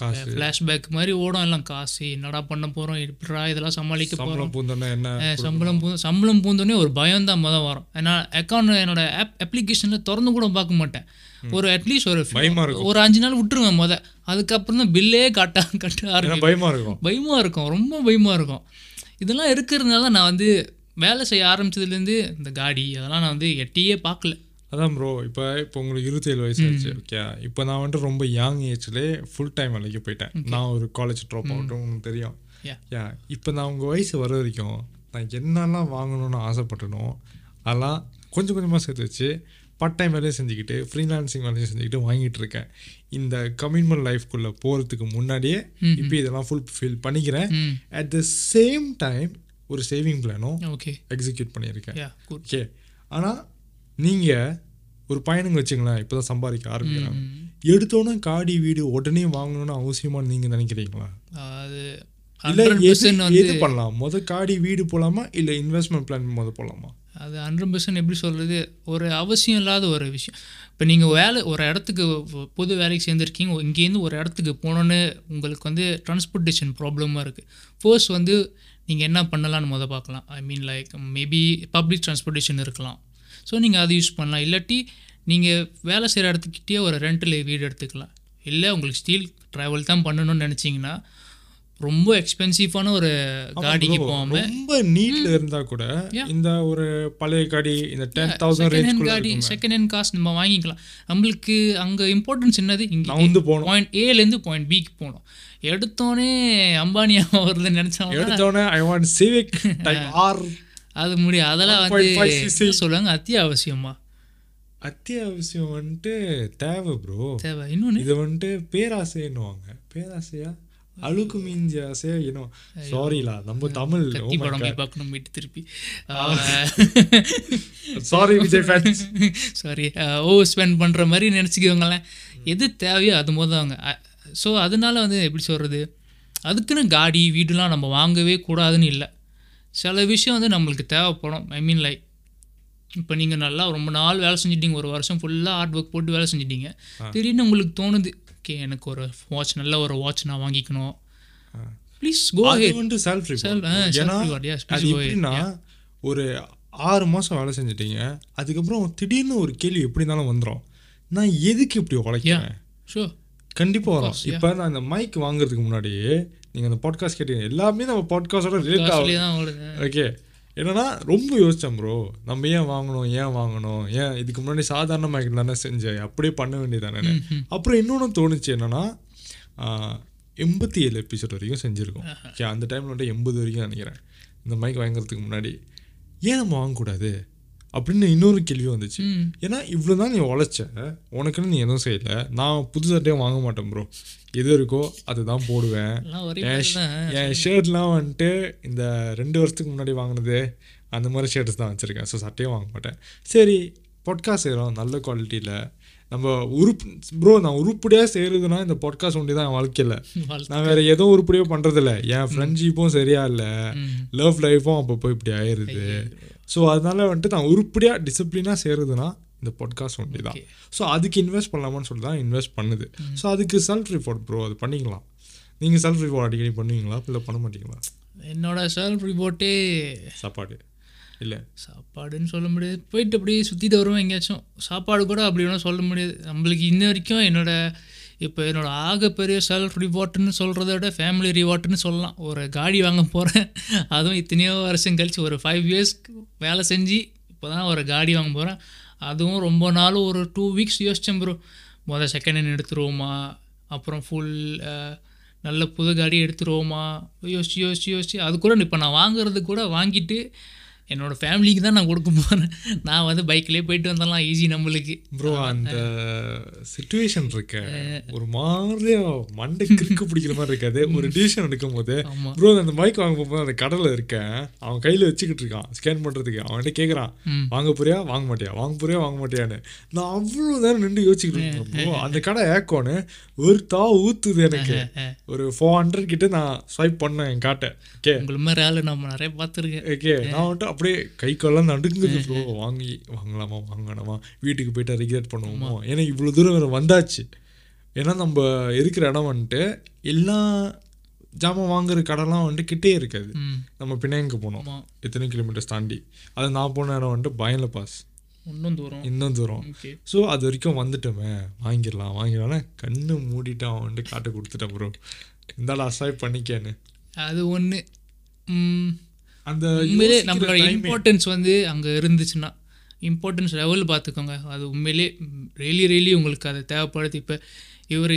காசு. ஃப்ளாஷ்பேக் மாதிரி ஓடும் எல்லாம். காசு என்னடா பண்ண போகிறோம் எப்படா இதெல்லாம் சமாளிக்க போகிறோம் சம்பளம் பூந்தோன்னா என்ன சம்பளம் பூ சம்பளம் பூந்தோடனே ஒரு பயம் தான் மொதல் வரும். ஏன்னா அக்கௌண்ட் என்னோட ஆப் அப்ளிகேஷனில் திறந்து கூட பார்க்க மாட்டேன். ஒரு அட்லீஸ்ட் ஒரு. ஒரு அஞ்சு நாள் விட்டுருவேன் முத அதுக்கப்புறம் தான் பில்லே காட்ட கட்ட பயமாக இருக்கும். பயமாக இருக்கும். ரொம்ப பயமாக இருக்கும். இதெல்லாம் இருக்கிறதுனால நான் வந்து வேலை செய்ய ஆரம்பிச்சதுலேருந்து இந்த காடி அதெல்லாம் நான் வந்து எட்டியே பார்க்கல. அதான் ப்ரோ இப்போ இப்போ உங்களுக்கு இருபத்தேழு வயசு ஆச்சு ஓகே இப்போ நான் வந்துட்டு ரொம்ப யங் ஏஜ்லேயே ஃபுல் டைம் வேலைக்கு போயிட்டேன். நான் ஒரு காலேஜ் ட்ராப் அவுட்டும் உங்களுக்கு தெரியும். யா இப்போ நான் உங்கள் வயசு வர வரைக்கும் நான் என்னெல்லாம் வாங்கணும்னு ஆசைப்பட்டனோ அதெல்லாம் கொஞ்சம் கொஞ்சமாக சேர்த்து வச்சு பார்ட் டைம் வேலையும் செஞ்சுக்கிட்டு ஃப்ரீலான்சிங் வேலையும் செஞ்சுக்கிட்டு வாங்கிட்டு இருக்கேன். இந்த கமிட்மெண்ட் லைஃப்குள்ளே போகிறதுக்கு முன்னாடியே இப்போ இதெல்லாம் ஃபுல் ஃபில் பண்ணிக்கிறேன். அட் த சேம் டைம் ஒரு சேவிங் பிளானும் ஓகே எக்ஸிக்யூட் பண்ணியிருக்கேன். ஓகே ஆனால் நீங்கள் ஒரு பையனுங்க வச்சுங்களேன் இப்போ தான் சம்பாதிக்க ஆரம்பிக்கிறாங்க. எடுத்தோன்னே காடி வீடு உடனே வாங்கணும்னு அவசியமான்னு நீங்கள் நினைக்கிறீங்களா? அது இல்லை எது பண்ணலாம்? முத காடி வீடு போகலாமா இல்லை இன்வெஸ்ட்மெண்ட் பிளான் முத போகலாமா அது ஹண்ட்ரட் பர்சன்ட் எப்படி சொல்கிறது ஒரு அவசியம் இல்லாத ஒரு விஷயம். இப்போ நீங்கள் வேலை ஒரு இடத்துக்கு பொது வேலைக்கு சேர்ந்துருக்கீங்க இங்கேருந்து ஒரு இடத்துக்கு போனோன்னு உங்களுக்கு வந்து டிரான்ஸ்போர்ட்டேஷன் ப்ராப்ளமாக இருக்குது ஃபர்ஸ்ட் வந்து நீங்கள் என்ன பண்ணலாம்னு முத பார்க்கலாம். I mean like maybe public transportation இருக்கலாம். ஸோ நீங்கள் அதை யூஸ் பண்ணலாம். இல்லாட்டி நீங்கள் வேலை செய்கிற இடத்துக்கிட்டே ஒரு ரெண்டில் வீடு எடுத்துக்கலாம். இல்லை உங்களுக்கு ஸ்டீல் ட்ராவல் தான் பண்ணணும்னு நினச்சிங்கன்னா ரொம்ப எக்ஸ்பென்சிவான ஒரு காடிக்கு போகாமல் ரொம்ப நீட்ல இருந்தா கூட இந்த ஒரு பழைய காடி இந்த டென் தௌசண்ட் ரேஞ்ச் காடி செகண்ட் ஹேண்ட் காசு நம்ம வாங்கிக்கலாம். நம்மளுக்கு அங்கே இம்பார்ட்டன்ஸ் என்னது? இங்கே வந்து போகணும். பாயிண்ட் ஏலேருந்து பாயிண்ட் பிக்கு போகணும். எடுத்தோடனே அம்பானியா வருதுன்னு நினச்சோம்னா எடுத்தோடனே I want Civic type or அது முடியும் அதெல்லாம் வந்து 1.5 cc. என்ன சொல்லுவாங்க அத்தியாவசியமா. அத்தியாவசியம் வந்துட்டு தேவை ப்ரோ தேவை. இன்னொன்று இது வந்துட்டு பேராசைன்னுவாங்க. பேராசையா? அழுக்கு மீஞ்ச ஆசையா? இன்னும் சாரிலா நம்ம தமிழ். Oh படம் போய் பார்க்கணும் வீட்டு திருப்பி. Sorry Vijay fans sorry overspend பண்ணுற மாதிரி நினச்சிக்கோங்களேன் எது தேவையோ அது மோதாங்க ஸோ அதனால வந்து எப்படி சொல்கிறது அதுக்குன்னு காடி வீடுலாம் நம்ம வாங்கவே கூடாதுன்னு இல்லை. சில விஷயம் வந்து நம்மளுக்கு தேவைப்படும். ஐ மீன் லைக் இப்போ நீங்கள் நல்லா ரொம்ப நாள் வேலை செஞ்சிட்டீங்க ஒரு வருஷம் ஃபுல்லாக ஹார்ட் ஒர்க் போட்டு வேலை செஞ்சிட்டீங்க. திடீர்னு உங்களுக்கு தோணுது ஓகே எனக்கு ஒரு வாட்ச் நல்ல ஒரு வாட்ச் நான் வாங்கிக்கணும். ப்ளீஸ் கோ வந்துட்டு செல்ஃப் ஏன்னா ஒரு ஆறு மாசம் வேலை செஞ்சுட்டீங்க அதுக்கப்புறம் திடீர்னு ஒரு கேள்வி எப்படி இருந்தாலும் வந்துடும் நான் எதுக்கு இப்படி உழைக்கிறேன்? ஷோ கண்டிப்பா வரும். இப்போ நான் இந்த மைக் வாங்குறதுக்கு முன்னாடி நீங்க அந்த பாட்காஸ்ட் கேட்டீங்க. எல்லாமே நம்ம பாட்காஸ்டோட ரிலேட் ஆகும் ஓகே என்னன்னா ரொம்ப யோசிச்சேன் ப்ரோ நம்ம ஏன் வாங்கணும் ஏன் வாங்கணும்? ஏன் இதுக்கு முன்னாடி சாதாரண மைக் தானே செஞ்சேன்? அப்படியே பண்ண வேண்டியதானே அப்புறம் இன்னொன்று தோணுச்சு என்னன்னா எண்பத்தி ஏழு எபிசோட் வரைக்கும் செஞ்சுருக்கோம். ஓகே அந்த டைமில் வந்துட்டு எண்பது வரைக்கும் நினைக்கிறேன். இந்த மைக் வாங்குறதுக்கு முன்னாடி. ஏன் நம்ம வாங்கக்கூடாது? அப்படின்னு இன்னொரு கேள்வி வந்துச்சு. ஏன்னா இவ்வளோ தான் நீ உழைச்ச உனக்குன்னு நீ எதுவும் செய்யலை. நான் புது சட்டையும் வாங்க மாட்டேன் ப்ரோ எது இருக்கோ அதுதான் போடுவேன். என் ஷர்ட்லாம் வந்துட்டு இந்த ரெண்டு வருஷத்துக்கு முன்னாடி வாங்கினது அந்த மாதிரி ஷர்ட்ஸ் தான் வச்சுருக்கேன். ஸோ சட்டையும் வாங்க மாட்டேன். சரி பாட்காஸ்ட் செய்கிறோம் நல்ல குவாலிட்டியில் நம்ம உருப்பு ப்ரோ நான் உருப்படியாக செய்கிறதுனா இந்த பாட்காஸ்ட் ஒண்டி தான் என் வாழ்க்கையில். வாழ்க்கை. நான் வேறு எதுவும் உருப்படியாக பண்ணுறதில்ல என் ஃப்ரெண்ட்ஷிப்பும் சரியா இல்லை. லவ் லைஃப்பும் அப்பப்போ இப்படி ஆயிடுது ஸோ அதனால வந்துட்டு நான் உருப்படியாக டிசிப்ளினாக செய்கிறதுனா இந்த பாட்காஸ்ட் ஒண்டி தான். ஸோ அதுக்கு இன்வெஸ்ட் பண்ணலாமான்னு சொல்லி தான் இன்வெஸ்ட் பண்ணுது. ஸோ அதுக்கு செல்ஃப் ரிப்போர்ட் ப்ரோ அது பண்ணிக்கலாம். நீங்கள் செல்ஃப் ரிப்போர்ட் அடிக்கடி பண்ணுவீங்களா? இல்லை பண்ண மாட்டீங்களா? என்னோட செல்ஃப் ரிப்போர்ட்டே சாப்பாடு. இல்லை. சாப்பாடுன்னு சொல்ல முடியாது. போயிட்டு அப்படியே சுற்றிட்டு வருவோம் எங்கேயாச்சும். சாப்பாடு கூட அப்படி ஒன்றும் சொல்ல முடியாது. நம்மளுக்கு இன்ன வரைக்கும் என்னோட இப்போ என்னோடய ஆகப்பெரிய செல்ஃப் ரிவார்ட்னு சொல்கிறத விட ஃபேமிலி ரிவார்ட்னு சொல்லலாம். ஒரு காடி வாங்க போகிறேன் அதுவும் இத்தனையோ வருஷம் கழித்து ஒரு ஃபைவ் இயர்ஸ்க்கு வேலை செஞ்சு இப்போ தான் ஒரு காடி வாங்க போகிறேன் அதுவும் ரொம்ப நாள் ஒரு டூ வீக்ஸ் யோசித்தேன் ப்ரோ மொதல் செகண்ட் ஹேண்ட் எடுத்துருவோமா? அப்புறம் ஃபுல் நல்ல புது காடி எடுத்துருவோமா? யோசிச்சு யோசிச்சு யோசிச்சு அது கூட இப்போ நான் வாங்குறது கூட வாங்கிட்டு என்னோட ஃபேமிலிக்கு தான் நான் கொடுக்க போகிறேன் நான் வந்து பைக்லேயே போயிட்டு வந்தலாம் ஈஸி நம்மளுக்கு. ப்ரோ அந்த சுச்சுவேஷன் இருக்க. ஒரு மாதிரியா மண்டை கிறுக்கு பிடிக்கிற மாதிரி இருக்காது ஒரு டிசிஷன் எடுக்கும் போது. ப்ரோ அந்த மைக் வாங்க போகும்போது அந்த கடலை இருக்கேன். அவன் கையில வச்சுக்கிட்டு இருக்கான். ஸ்கேன் பண்றதுக்கு. அவன்கிட்ட கேக்குறான் ம். வாங்க போறியா? வாங்க மாட்டியா? வாங்க போறியா? வாங்க மாட்டியான்னு. நான் அவ்வளவு நேரம் நின்று யோசிச்சுக்கிட்டு இருக்கேன் bro. அந்த கடை ஏக்கோன்னு ஒரு தா ஊத்துது எனக்கு. ஒரு ஃபோர் ஹண்ட்ரட் கிட்ட நான் ஸ்வைப் பண்ணேன் என் காட்டை. ஓகே உங்களை மாதிரி ஆள் நம்ம நிறைய பார்த்துருக்கேன். ஓகே நான் வந்துட்டு அப்படியே கை காலெல்லாம் நடுங்குது ப்ரோ வாங்கி வாங்கலாமா வாங்கலாமா வீட்டுக்கு போயிட்டு ரிக்ரெட் பண்ணுவோமோ? ஏன்னா இவ்வளோ தூரம் வேறு வந்தாச்சு. ஏன்னா நம்ம இருக்கிற இடம் வந்துட்டு எல்லா ஜாமான் வாங்குற கடைலாம் வந்துட்டு கிட்டே இருக்காது. நம்ம பிணையங்க போனோம். எத்தனை கிலோமீட்டர்ஸ் தாண்டி. அது நான் போன இடம் வந்துட்டு பயனில் பாஸ் இன்னும் தூரம். இன்னும் தூரம். ஸோ அது வரைக்கும் வந்துட்டோமே. வாங்கிடலாம் வாங்கிடலாம்னா கண்ணு மூடிட்டு அவன் வந்துட்டு காட்ட கொடுத்துட்டேன் ப்ரோ இந்தாடா அசாய் பண்ணிக்கேன்னு. அது ஒன்று அந்த உண்மையிலே நம்மளோட இம்பார்ட்டன்ஸ் வந்து அங்கே இருந்துச்சுன்னா இம்பார்ட்டன்ஸ் லெவல் பார்த்துக்கோங்க. அது உண்மையிலே ரெய்லி ரெய்லி உங்களுக்கு அது தேவைப்படுது. இப்போ இவர்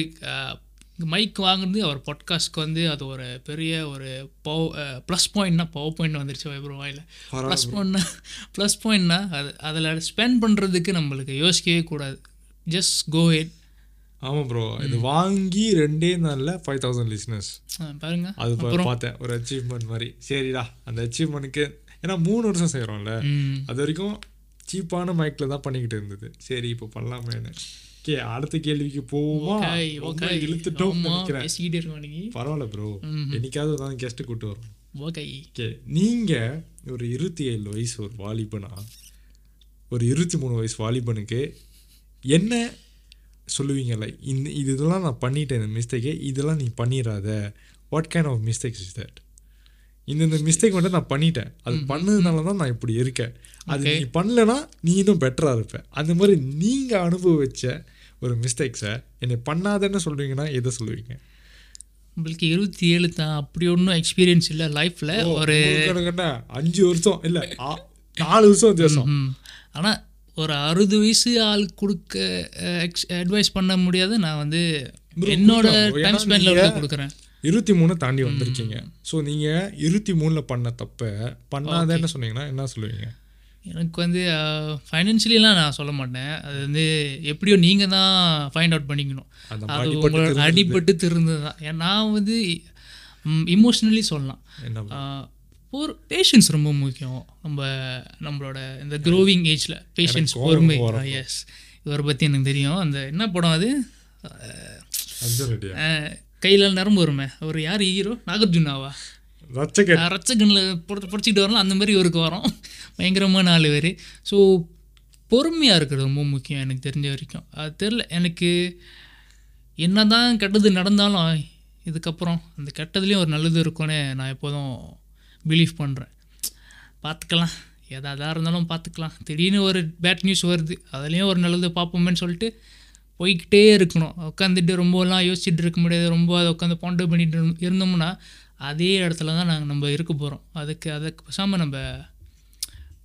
மைக் வாங்குறது அவர் பாட்காஸ்ட்க்கு வந்து அது ஒரு பெரிய ஒரு பவ் ப்ளஸ் பாயிண்ட்னா பவர் பாயிண்ட் வந்துருச்சு வைப்ரோ வாயில். ப்ளஸ் பாயிண்ட்னா ப்ளஸ் பாயிண்ட்னா அது அதில் ஸ்பெண்ட் பண்ணுறதுக்கு நம்மளுக்கு யோசிக்கவே கூடாது. ஜஸ்ட் கோ ஹெட் ஆமா ப்ரோ இது வாங்கி ரெண்டே நாள்ல ஃபைவ் தௌசண்ட் லிஸ்னஸ் பாருங்க. அது பார்த்தேன். ஒரு அச்சீவ்மெண்ட் மாதிரி. சரிடா. அந்த அச்சீவ்மெண்ட்டுக்கு ஏன்னா மூணு வருஷம் செய்கிறோம்ல ம். அது வரைக்கும் சீப்பான மைக்கில் தான் பண்ணிக்கிட்டு இருந்தது. சரி இப்போ பண்ணலாமேன்னு. ஓகே அடுத்த கேள்விக்கு போவோமா? இழுத்துட்டோம் நினைக்கிறேன். பரவாயில்ல ப்ரோ என்னைக்காவது தான் கெஸ்ட் கூட்டு வரோம். ஓகே. ஓகே நீங்க ஒரு இருபத்தி ஏழு வயசு ஒரு வாலிபனா ஒரு இருபத்தி மூணு வயசு வாலிபனுக்கு என்ன சொல்லுவீங்கல்ல இந்த இது இதெல்லாம் நான் பண்ணிட்டேன் இந்த மிஸ்டேக்கே இதெல்லாம் நீ பண்ணிடாத what kind of mistakes is that இந்த இந்த மிஸ்டேக் வந்து நான் பண்ணிட்டேன். அது பண்ணதுனால தான் நான் இப்படி இருக்கேன். அது நீ பண்ணலனா நீ இன்னும் பெட்டராக இருப்ப. அந்த மாதிரி நீங்கள் அனுபவிச்ச ஒரு மிஸ்டேக்ஸை என்னை பண்ணாதன்னு சொல்றீங்கன்னா எதை சொல்லுவீங்க? உங்களுக்கு இருபத்தி ஏழு தான். அப்படி ஒன்றும் எக்ஸ்பீரியன்ஸ் இல்லை லைஃப்பில் ஒரு அஞ்சு வருஷம். இல்ல நாலு வருஷம் வித்தியாசம். ஆனால் ஒரு அறுபது வயசு ஆள் கொடுக்க அட்வைஸ் பண்ண முடியாது. நான் வந்து என்னோட. டைம் ஸ்பெண்டில் கொடுக்குறேன். இருபத்தி மூணு தாண்டி வந்திருக்கீங்க. ஸோ நீங்க இருபத்தி மூணுல பண்ண தப்ப பண்ணாதேன்னு சொன்னீங்கன்னா என்ன சொல்லுவீங்க? எனக்கு வந்து ஃபைனான்சியலிலாம் நான் சொல்ல மாட்டேன். அது வந்து எப்படியோ நீங்கள் தான் ஃபைண்ட் அவுட் பண்ணிக்கணும். அது உங்களோட. அடிபட்டு திருந்தது தான். நான் வந்து இமோஷ்னலி சொல்லலாம். ஒரு பேஷன்ஸ் ரொம்ப முக்கியம். நம்ம நம்மளோட இந்த க்ரோவிங் ஏஜில் பேஷன்ஸ் பொறுமை. எஸ் இவரை பற்றி எனக்கு தெரியும். அந்த என்ன படம் அது? கையில நரம்பு வருமே. அவர் யார்? ஹீரோ நாகார்ஜுனாவா? ரச்சக ரச்சகனில் படிச்சுக்கிட்டு வரலாம். அந்த மாதிரி இவருக்கு வரோம். பயங்கரமான ஆள் வேறு ஸோ பொறுமையாக இருக்கிறது ரொம்ப முக்கியம் எனக்கு தெரிஞ்ச வரைக்கும். அது தெரில எனக்கு என்ன தான் கெட்டது நடந்தாலும் இதுக்கப்புறம் அந்த கெட்டதுலேயும் ஒரு நல்லது இருக்கும்னு நான் எப்போதும் பிலீவ் பண்ணுறேன் பார்த்துக்கலாம் எதாக இருந்தாலும் பார்த்துக்கலாம் திடீர்னு ஒரு பேட் நியூஸ் வருது. அதுலேயும் ஒரு நல்லது பார்ப்போமேன்னு சொல்லிட்டு போய்கிட்டே இருக்கணும். உட்காந்துட்டு ரொம்பலாம் யோசிச்சுட்டு இருக்க முடியாது. ரொம்ப அதை உட்காந்து பாண்டர் பண்ணிட்டு இருந்தோம்னா அதே இடத்துல தான் நாங்கள் நம்ம இருக்க போகிறோம் அதுக்கு அதுக்கு பேசாமல் நம்ம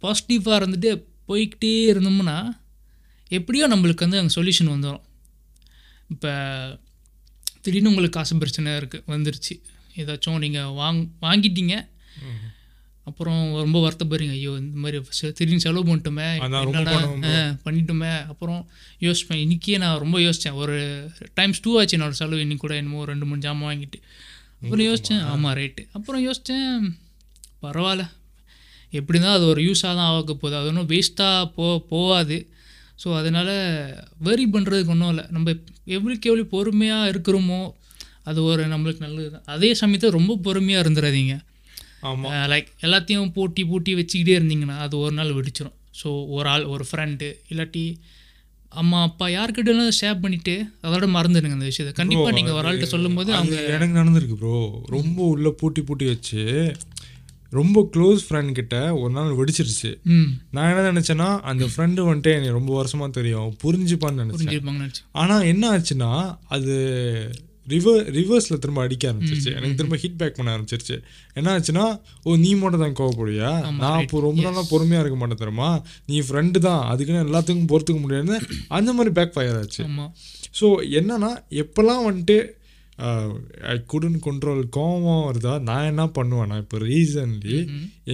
பாசிட்டிவாக இருந்துட்டு போய்கிட்டே இருந்தோம்னா எப்படியோ நம்மளுக்கு வந்து அங்கே சொல்யூஷன் வந்துடும் இப்போ திடீர்னு உங்களுக்கு காசு பிரச்சனை இருக்குது வந்துருச்சு. ஏதாச்சும் நீங்கள் வாங் வாங்கிட்டீங்க. அப்புறம் ரொம்ப வருத்தப்படுறீங்க ஐயோ இந்த மாதிரி திடீர்னு செலவு பண்ணிட்டோமே. பண்ணிட்டோமே. அப்புறம் யோசிப்பேன் இன்றைக்கே நான் ரொம்ப யோசித்தேன் ஒரு டைம்ஸ் டூ ஆச்சு என்னோட செலவு இன்னைக்கு கூட என்னமோ ரெண்டு மூணு ஜாமான் வாங்கிட்டு. அப்புறம் யோசித்தேன் ஆமாம் ரைட்டு அப்புறம் யோசித்தேன் பரவாயில்ல. எப்படி தான் அது ஒரு யூஸாக தான் ஆக போகுது. அது ஒன்றும் வேஸ்ட்டாக போ போகாது. ஸோ அதனால் வெரி பண்ணுறதுக்கு ஒன்றும் இல்லை. நம்ம எவ்வளோக்கு எவ்வளோ பொறுமையாக இருக்கிறோமோ அது ஒரு நம்மளுக்கு நல்லது தான் அதே சமயத்தில் ரொம்ப பொறுமையாக இருந்துடாதீங்க லைக் எல்லாத்தையும் பூட்டி பூட்டி வச்சுக்கிட்டே இருந்தீங்கன்னா அது ஒரு நாள் வெடிச்சிடும் ஸோ ஒரு ஆள் ஒரு ஃப்ரெண்டு இல்லாட்டி அம்மா அப்பா யார்கிட்டலாம் ஷேர் பண்ணிவிட்டு அதோட மறந்துடுங்க அந்த விஷயத்தை. கண்டிப்பாக நீங்கள் ஒரு ஆள்கிட்ட சொல்லும்போது அவங்க அது எனக்கு நடந்திருக்கு ப்ரோ ரொம்ப உள்ள பூட்டி பூட்டி வச்சு ரொம்ப க்ளோஸ் ஃப்ரெண்ட் கிட்ட ஒரு நாள் வெடிச்சிருச்சு. நான் என்ன நினைச்சேன்னா அந்த ஃப்ரெண்டு வந்துட்டு எனக்கு ரொம்ப வருஷமா தெரியும். புரிஞ்சுப்பான்னு நினைச்சேன். புரிஞ்சிருப்பாங்க நினச்சி ஆனா என்ன ஆச்சுன்னா அது ரிவர் ரிவர்ஸ்ல திரும்ப அடிக்க ஆரம்பிச்சிருச்சு. எனக்கு திரும்ப ஹிட் பேக் பண்ண ஆரம்பிச்சிருச்சு. என்ன ஆச்சுன்னா ஓ நீ மட்டும் தான் கோவப்படுவியா? நான் இப்போ ரொம்ப நாளா பொறுமையா இருக்க மாட்டேன் தெரியுமா? நீ ஃப்ரெண்டு தான். அதுக்குன்னு எல்லாத்துக்கும் பொறுத்துக்க முடியாதுன்னு அந்த மாதிரி பேக் ஃபயர் ஆச்சு. ஸோ என்னன்னா எப்போல்லாம் வந்துட்டு ஐ குடன் கண்ட்ரோல் கோவம் வருதா நான் என்ன பண்ணுவேன்னா இப்போ ரீசன்லி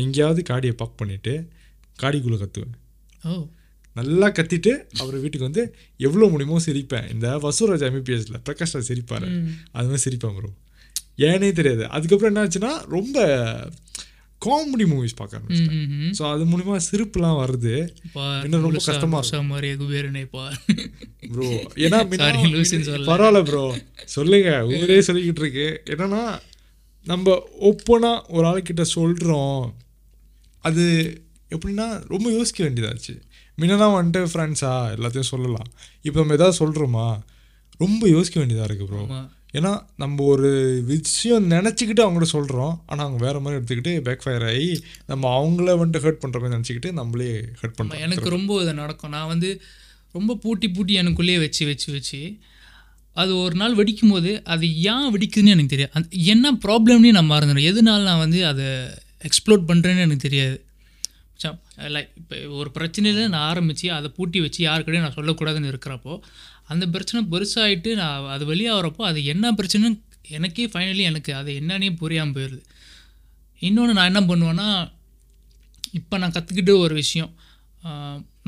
எங்கேயாவது காடியை பக் பண்ணிவிட்டு காடிக்குள்ளே கத்துவேன். ஓ. நல்லா கத்திட்டு அவர் வீட்டுக்கு வந்து எவ்வளோ முடியுமோ சிரிப்பேன். இந்த வசூராஜ் எம்பிபிஎஸ்ல பிரகாஷ் ராஜ் சிரிப்பாரு. அது மாதிரி சிரிப்பேன் ப்ரோ ஏனே தெரியாது. அதுக்கப்புறம் என்ன ஆச்சுன்னா ரொம்ப காமெடி மூவிஸ் பார்க்க ஆரம்பிச்சிட்டேன். ஸோ அது மூலிமா சிரிப்புலாம் வருது. இன்னும் ரொம்ப கஷ்டமா இருக்கும். பார் ஏன்னா. பரவாயில்ல ப்ரோ சொல்லுங்க. ஊரே சொல்லிக்கிட்டு இருக்கு. என்னன்னா நம்ம ஒப்பனா ஒரு ஆளுக்கிட்ட சொல்கிறோம் அது எப்படின்னா ரொம்ப யோசிக்க வேண்டியதாச்சு. முன்னெல்லாம் வந்துட்டு ஃப்ரெண்ட்ஸா எல்லாத்தையும் சொல்லலாம். இப்போ நம்ம எதாவது சொல்கிறோமா ரொம்ப யோசிக்க வேண்டியதாக இருக்குது ப்ரோ. ஏன்னா நம்ம ஒரு விஷயம் நினச்சிக்கிட்டு அவங்கள்ட்ட சொல்கிறோம் ஆனால் அவங்க வேறு மாதிரி எடுத்துக்கிட்டு பேக் ஃபயர் ஆகி நம்ம அவங்கள வந்துட்டு ஹர்ட் பண்ணுற மாதிரி நினச்சிக்கிட்டு நம்மளே ஹர்ட் பண்ணுறோம் எனக்கு ரொம்ப இது நடக்கும். நான் வந்து ரொம்ப பூட்டி பூட்டி எனக்குள்ளேயே வச்சு வச்சு வச்சு அது ஒரு நாள் வெடிக்கும் போது அது ஏன் வெடிக்குதுன்னு எனக்கு தெரியாது. அந்த என்ன ப்ராப்ளம்னே நான் மறந்துடும் எதனால நான் வந்து அதை எக்ஸ்ப்ளோர் பண்ணுறேன்னு எனக்கு தெரியாது. லைக் இப்போ ஒரு பிரச்சனையில் நான் ஆரம்பித்து அதை பூட்டி வச்சு யாருக்கிட்டையும் நான் சொல்லக்கூடாதுன்னு இருக்கிறப்போ அந்த பிரச்சனை பெருசாகிட்டு நான் அது வெளியாகிறப்போ அது என்ன பிரச்சனைன்னு எனக்கே ஃபைனலி எனக்கு அது என்னன்னே புரியாமல் போயிடுது. இன்னொன்று நான் என்ன பண்ணுவேன்னா இப்போ நான் கற்றுக்கிட்ட ஒரு விஷயம்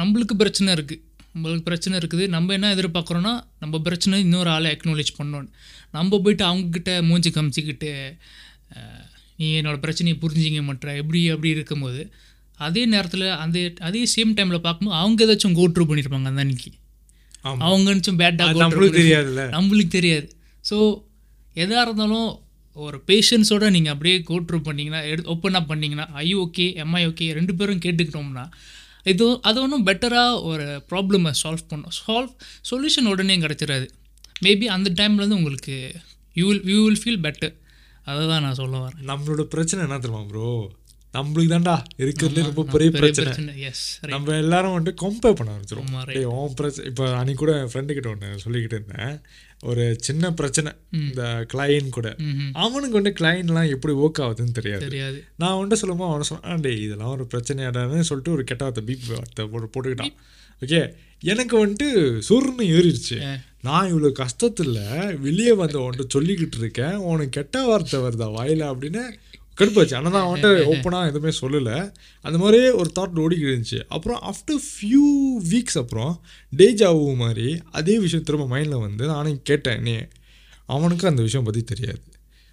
நம்மளுக்கு பிரச்சனை இருக்குது நம்மளுக்கு பிரச்சனை இருக்குது. நம்ம என்ன எதிர்பார்க்குறோன்னா நம்ம பிரச்சனை இன்னொரு ஆளை அக்னாலேஜ் பண்ணோன்னு. நம்ம போயிட்டு அவங்கக்கிட்ட மூஞ்சி காமிச்சிக்கிட்டு நீ என்னோடய பிரச்சனையை புரிஞ்சிங்க மாட்ற எப்படி அப்படி இருக்கும்போது அதே நேரத்தில் அந்த அதே சேம் டைமில் பார்க்கும்போது அவங்க ஏதாச்சும் கோட்ரு பண்ணியிருப்பாங்க அந்த அன்னைக்கு. ஆமா. அவங்க நினச்சும் அது பேட்டாக நம்மளுக்கு தெரியாதுல்ல. நம்மளுக்கு தெரியாது. ஸோ எதாக இருந்தாலும் ஒரு பேஷன்ஸோட நீங்கள் அப்படியே கோட்ரு பண்ணிங்கன்னா எடு ஓப்பனாக பண்ணிங்கன்னா ஐ ஓகே எம்ஐ ஓகே ரெண்டு பேரும் கேட்டுக்கிட்டோம்னா இது அது ஒன்றும் பெட்டராக ஒரு ப்ராப்ளமை சால்வ் பண்ணும். சால்வ் சொல்யூஷன் உடனே கிடச்சிடாது. மேபி அந்த டைம்லேருந்து உங்களுக்கு you will you will feel better அதை தான் நான் சொல்ல வரேன். நம்மளோட பிரச்சனை என்ன தெரியுமா ப்ரோ நம்மளுக்கு தான்டா இருக்கிறதுலே ரொம்ப பெரிய பிரச்சனை. நம்ம எல்லாரும் வந்துட்டு கம்பேர் பண்ண. டேய் உன் பிரச்சனை இப்போ அன்னைக்கு கூட என் ஃப்ரெண்டு கிட்ட ஒன்று சொல்லிக்கிட்டு இருந்தேன். ஒரு சின்ன பிரச்சனை. இந்த கிளைன் கூட. அவனுக்கு வந்து கிளைன்லாம் எப்படி ஒர்க் ஆகுதுன்னு தெரியாது. நான் வந்துட்டு சொல்லும்போது அவனை சொன்னான் டேய் இதெல்லாம் ஒரு பிரச்சனையாடான்னு சொல்லிட்டு ஒரு கெட்ட வார்த்தை பீப் வார்த்தை போட்டு போட்டுக்கிட்டான். ஓகே எனக்கு வந்துட்டு சுருன்னு ஏறிடுச்சு. நான் இவ்வளோ கஷ்டத்தில் வெளியே வந்து உன்ட்டு சொல்லிக்கிட்டு இருக்கேன். உனக்கு கெட்ட வார்த்தை வருதா வாயில? அப்படின்னு கடுப்பாச்சு ஆனால் நான் வந்துட்டு ஓப்பனாக எதுவுமே சொல்லலை. அந்த மாதிரியே ஒரு தாட் ஓடிக்கிட்டு இருந்துச்சு. அப்புறம் ஆஃப்டர் ஃபியூ வீக்ஸ் அப்புறம் டேஜாவு மாதிரி அதே விஷயம் திரும்ப மைண்டில் வந்து நானும் கேட்டேன். நீ அவனுக்கு அந்த விஷயம் பற்றி தெரியாது.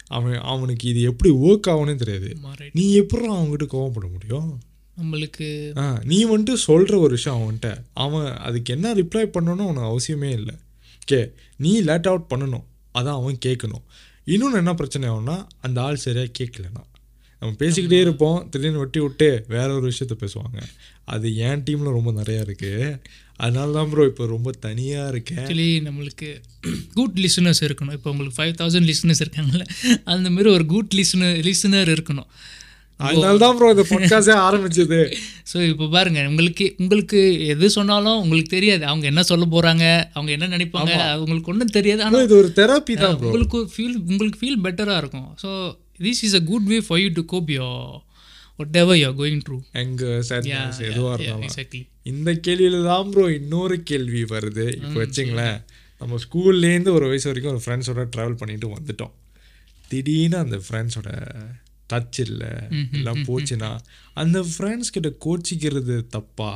அவன் அவனுக்கு இது எப்படி ஒர்க் ஆகும்னே தெரியாது. நீ எப்படி அவங்ககிட்ட கோவப்பட முடியும்? நம்மளுக்கு ஆ நீ வந்துட்டு சொல்கிற ஒரு விஷயம் அவன்கிட்ட. அவன் அதுக்கு என்ன ரிப்ளை பண்ணணும்னு உனக்கு அவசியமே இல்லை. ஓகே நீ லேட் அவுட் பண்ணணும். அதான் அவன் கேட்கணும் இன்னொன்று என்ன பிரச்சனை ஆகும்னா அந்த ஆள் சரியாக கேட்கலனா நம்ம பேசிக்கிட்டே இருப்போம். திடீர்னு வெட்டி விட்டு வேற ஒரு விஷயத்த பேசுவாங்க. அது என் டீமில் ரொம்ப நிறையா இருக்குது அதனால தான் ப்ரோ இப்போ ரொம்ப தனியாக இருக்கேன். ஆக்சுவலி நம்மளுக்கு குட் லிசனர்ஸ் இருக்கணும். இப்போ உங்களுக்கு ஃபைவ் தௌசண்ட் லிசனர்ஸ் இருக்காங்கல்ல அந்த மாதிரி ஒரு குட் லிசனர் லிசனர் இருக்கணும். அதனால தான் ப்ரோ இந்த பொட்காஸ்டே ஆரம்பிச்சது. ஸோ இப்போ பாருங்க உங்களுக்கு உங்களுக்கு எது சொன்னாலும் உங்களுக்கு தெரியாது. அவங்க என்ன சொல்ல போறாங்க அவங்க என்ன நினைப்பாங்க அது உங்களுக்கு ஒன்றும் தெரியாது. ஆனால் இது ஒரு தெரப்பி தான் உங்களுக்கு ஃபீல் உங்களுக்கு ஃபீல் பெட்டராக இருக்கும். So this is a good way for you to cope with whatever you going through எங்க சேட்னஸ் எதுவாக இருந்தாலும். இந்த கேள்வியில தான் ப்ரோ இன்னொரு கேள்வி வருது. இப்போ வச்சுங்களேன். நம்ம ஸ்கூல்லேருந்து ஒரு வயசு வரைக்கும் ஒரு ஃப்ரெண்ட்ஸோட ட்ராவல் பண்ணிட்டு வந்துட்டோம். திடீர்னு அந்த ஃப்ரெண்ட்ஸோட டச் இல்லை எல்லாம் போச்சுன்னா அந்த ஃப்ரெண்ட்ஸ் கிட்ட கோச்சிக்கிறது தப்பா?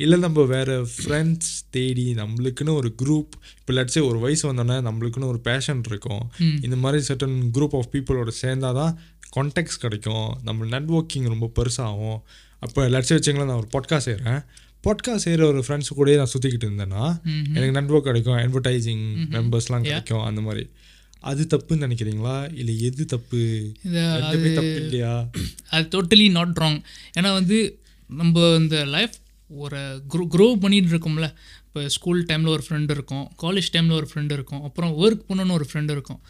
இல்லை நம்ம வேற ஃப்ரெண்ட்ஸ் தேடி நம்மளுக்குன்னு ஒரு குரூப் இப்போ லட்சே ஒரு வயசு வந்தோன்னே நம்மளுக்குன்னு ஒரு பேஷன் இருக்கும். இந்த மாதிரி சர்டன் குரூப் ஆஃப் பீப்புளோட சேர்ந்தாதான் கான்டாக்ட்ஸ் கிடைக்கும். நம்ம நெட்வொர்க்கிங் ரொம்ப பெருசாகும். அப்போ லட்சம் வச்சுங்களேன் நான் ஒரு பாட்காஸ்ட் செய்கிறேன் பாட்காஸ்ட் செய்கிற ஒரு ஃப்ரெண்ட்ஸ் கூடயே நான் சுற்றிக்கிட்டு இருந்தேன்னா எனக்கு நெட்வொர்க் கிடைக்கும். அட்வர்டைசிங் மெம்பர்ஸ்லாம் கிடைக்கும். அந்த மாதிரி. அது தப்புன்னு நினைக்கிறீங்களா? இல்லை எது தப்பு? தப்பு இல்லையா? அது டோட்டலி நாட் ராங் ஏன்னா வந்து நம்ம இந்த லைஃப் ஒரு க்ரோ க்ரோ பண்ணிகிட்டு இருக்கோம்ல. இப்போ ஸ்கூல் டைமில் ஒரு ஃப்ரெண்டு இருக்கும் காலேஜ் டைமில் ஒரு ஃப்ரெண்டு இருக்கும் அப்புறம் ஒர்க் பண்ணணும்னு ஒரு ஃப்ரெண்டு இருக்கும்.